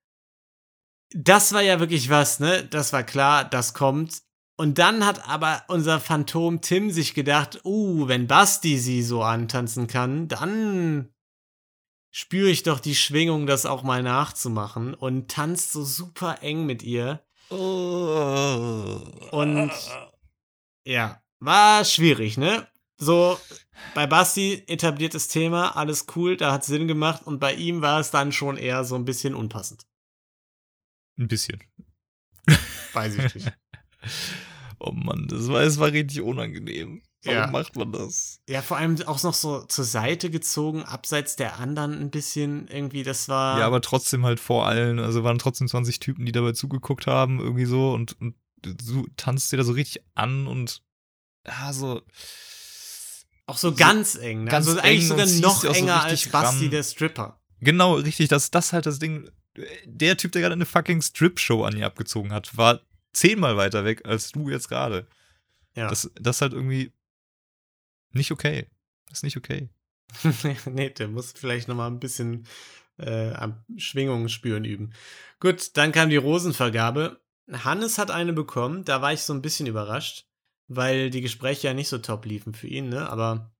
das war ja wirklich was, ne? Das war klar, das kommt. Und dann hat aber unser Phantom Tim sich gedacht, uh, wenn Basti sie so antanzen kann, dann spüre ich doch die Schwingung, das auch mal nachzumachen und tanzt so super eng mit ihr. Und ja, war schwierig, ne? So, bei Basti etabliertes Thema, alles cool, da hat Sinn gemacht und bei ihm war es dann schon eher so ein bisschen unpassend. Ein bisschen. Weiß ich nicht. [LAUGHS] Oh Mann, das war, es war richtig unangenehm. Warum Ja. macht man das? Ja, vor allem auch noch so zur Seite gezogen, abseits der anderen ein bisschen irgendwie, das war. Ja, aber trotzdem halt vor allen, also waren trotzdem 20 Typen, die dabei zugeguckt haben, irgendwie so und, und du tanzt dir da so richtig an und ja, so. Auch so so ganz eng, ne? ganz also eng eigentlich sogar noch so enger als Basti ran. der Stripper. Genau, richtig, das, das halt das Ding. Der Typ, der gerade eine fucking Strip-Show an ihr abgezogen hat, war zehnmal weiter weg als du jetzt gerade. Ja. Das, das ist halt irgendwie nicht okay. Das ist nicht okay. [LAUGHS] nee, der muss vielleicht noch mal ein bisschen äh, Schwingungen spüren üben. Gut, dann kam die Rosenvergabe. Hannes hat eine bekommen, da war ich so ein bisschen überrascht, weil die Gespräche ja nicht so top liefen für ihn, ne? Aber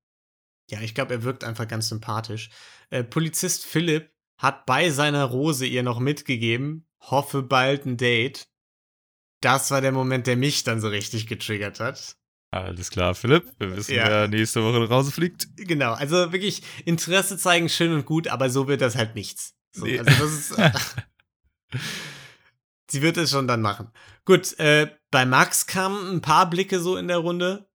ja, ich glaube, er wirkt einfach ganz sympathisch. Äh, Polizist Philipp hat bei seiner Rose ihr noch mitgegeben, hoffe bald ein Date. Das war der Moment, der mich dann so richtig getriggert hat. Alles klar, Philipp. Wir wissen, Ja. wer nächste Woche nach Hause fliegt. Genau, also wirklich Interesse zeigen, schön und gut, aber so wird das halt nichts. So, Nee. Also das ist. [LAUGHS] [LAUGHS] sie wird es schon dann machen. Gut, äh, bei Max kamen ein paar Blicke so in der Runde.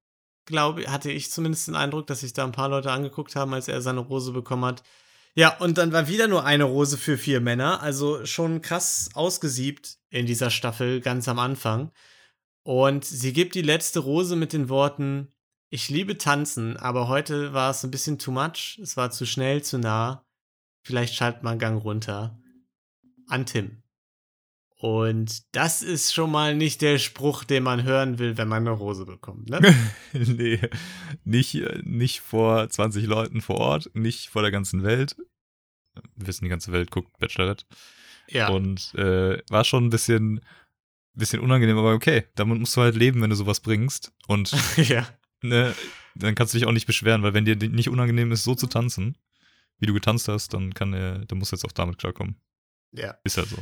Glaube, hatte ich zumindest den Eindruck, dass sich da ein paar Leute angeguckt haben, als er seine Rose bekommen hat. Ja, und dann war wieder nur eine Rose für vier Männer, also schon krass ausgesiebt in dieser Staffel ganz am Anfang. Und sie gibt die letzte Rose mit den Worten: Ich liebe tanzen, aber heute war es ein bisschen too much. Es war zu schnell, zu nah. Vielleicht schaltet man Gang runter. An Tim. Und das ist schon mal nicht der Spruch, den man hören will, wenn man eine Rose bekommt, ne? [LAUGHS] nee, nicht, äh, nicht vor 20 Leuten vor Ort, nicht vor der ganzen Welt. Wir wissen, die ganze Welt guckt Bachelorette. Ja. Und äh, war schon ein bisschen, bisschen unangenehm, aber okay, damit musst du halt leben, wenn du sowas bringst. Und [LAUGHS] ja. ne, dann kannst du dich auch nicht beschweren, weil wenn dir nicht unangenehm ist, so zu tanzen, wie du getanzt hast, dann kann er, dann musst du jetzt auch damit klarkommen. Ja. Ist halt so.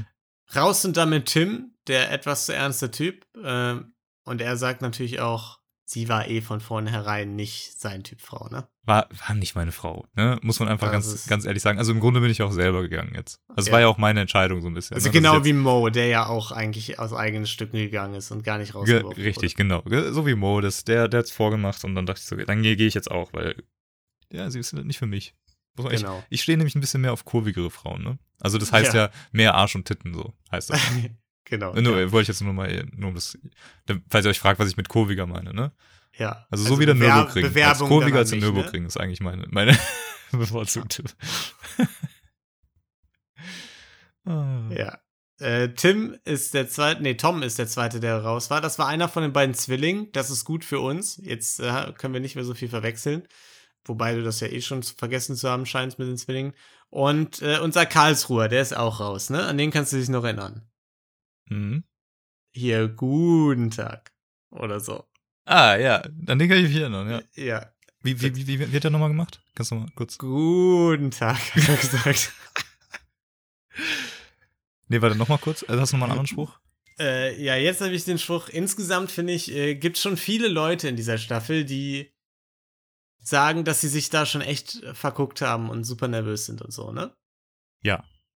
Raus sind damit Tim, der etwas zu ernste Typ. Ähm, und er sagt natürlich auch, sie war eh von vornherein nicht sein Typ Frau, ne? War, war nicht meine Frau, ne? Muss man einfach Das ganz, ganz ehrlich sagen. Also im Grunde bin ich auch selber gegangen jetzt. Also es Ja. war ja auch meine Entscheidung so ein bisschen. Also ne, genau wie Mo, der ja auch eigentlich aus eigenen Stücken gegangen ist und gar nicht Ge rausgeworfen richtig, genau. Ge- So wie Mo, das, der, der hat's vorgemacht und dann dachte ich so, dann gehe geh ich jetzt auch, weil, ja, sie ist nicht für mich. Genau. Ich stehe nämlich ein bisschen mehr auf kurvigere Frauen, ne? Also das heißt ja, Ja. mehr Arsch und Titten, so heißt das. [LAUGHS] genau. nur, ja. wollte ich jetzt nur mal, nur um das, falls ihr euch fragt, was ich mit kurviger meine, ne? ja. Also, so wie der Nürburgring. als Bewerbung kurviger dann als der ne? Nürburgring ist eigentlich meine, meine [LAUGHS] bevorzugte. [LAUGHS] Ah. Ja. Äh, Tim ist der zweite, nee, Tom ist der zweite, der raus war. Das war einer von den beiden Zwillingen. Das ist gut für uns. Jetzt äh, können wir nicht mehr so viel verwechseln. Wobei du das ja eh schon vergessen zu haben scheinst mit den Zwillingen. Und äh, unser Karlsruher, der ist auch raus, ne? An den kannst du dich noch erinnern. Mhm. Hier, guten Tag. Oder so. Ah, ja, an den kann ich mich erinnern, ja. Ja. Wie, wie, wie, wie, wie hat er nochmal gemacht? Kannst du mal kurz. Guten Tag, hat er gesagt. [LAUGHS] Nee, warte, nochmal kurz. Also hast du nochmal einen anderen Spruch? Äh, ja, jetzt habe ich den Spruch. Insgesamt finde ich, äh, gibt schon viele Leute in dieser Staffel, die sagen, dass sie sich da schon echt äh, verguckt haben und super nervös sind und so, ne?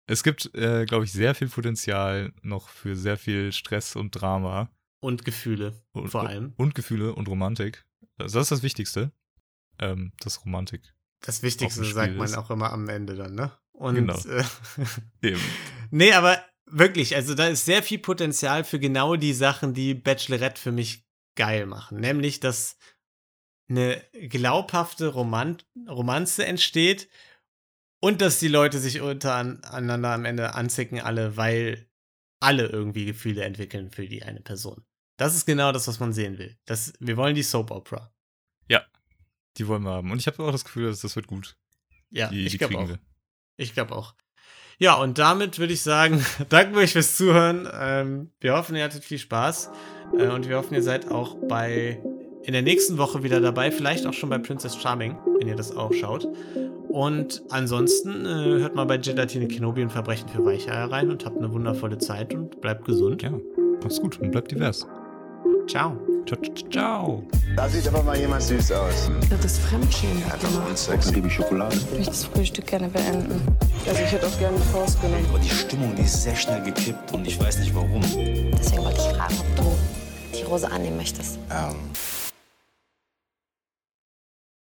Es gibt, äh, glaube ich, sehr viel Potenzial noch für sehr viel Stress und Drama. Und Gefühle, Und, vor allem. Und Gefühle und Romantik. Das ist das Wichtigste. Ähm, das Romantik. Das Wichtigste sagt man ist. auch immer am Ende dann, ne? Und, Genau. äh, [LAUGHS] Eben. nee, aber wirklich, also da ist sehr viel Potenzial für genau die Sachen, die Bachelorette für mich geil machen. Nämlich, dass eine glaubhafte Roman Romanze entsteht und dass die Leute sich untereinander am Ende anzicken, alle, weil alle irgendwie Gefühle entwickeln für die eine Person. Das ist genau das, was man sehen will. Das, wir wollen die Soap Opera. Die wollen wir haben. Und ich habe auch das Gefühl, dass das wird gut. Ja, Die, ich glaube auch. wir. Ich glaube auch. Ja, und damit würde ich sagen, [LAUGHS] danken wir euch fürs Zuhören. Ähm, wir hoffen, ihr hattet viel Spaß. Äh, und wir hoffen, ihr seid auch bei in der nächsten Woche wieder dabei. Vielleicht auch schon bei Princess Charming, wenn ihr das auch schaut. Und ansonsten äh, hört mal bei Gelatine Kenobi und Verbrechen für Weicheier rein und habt eine wundervolle Zeit und bleibt gesund. Ja, mach's gut und bleibt divers. Ciao. Ciao, ciao, ciao. Da sieht aber mal jemand süß aus. Das ist Fremdschämen. Genau. Sex, liebe Schokolade. Ich möchte das Frühstück gerne beenden. Also ich hätte auch gerne die Faust genommen. Aber die Stimmung, die ist sehr schnell gekippt und ich weiß nicht warum. Deswegen wollte ich fragen, ob du die Rose annehmen möchtest. Ähm,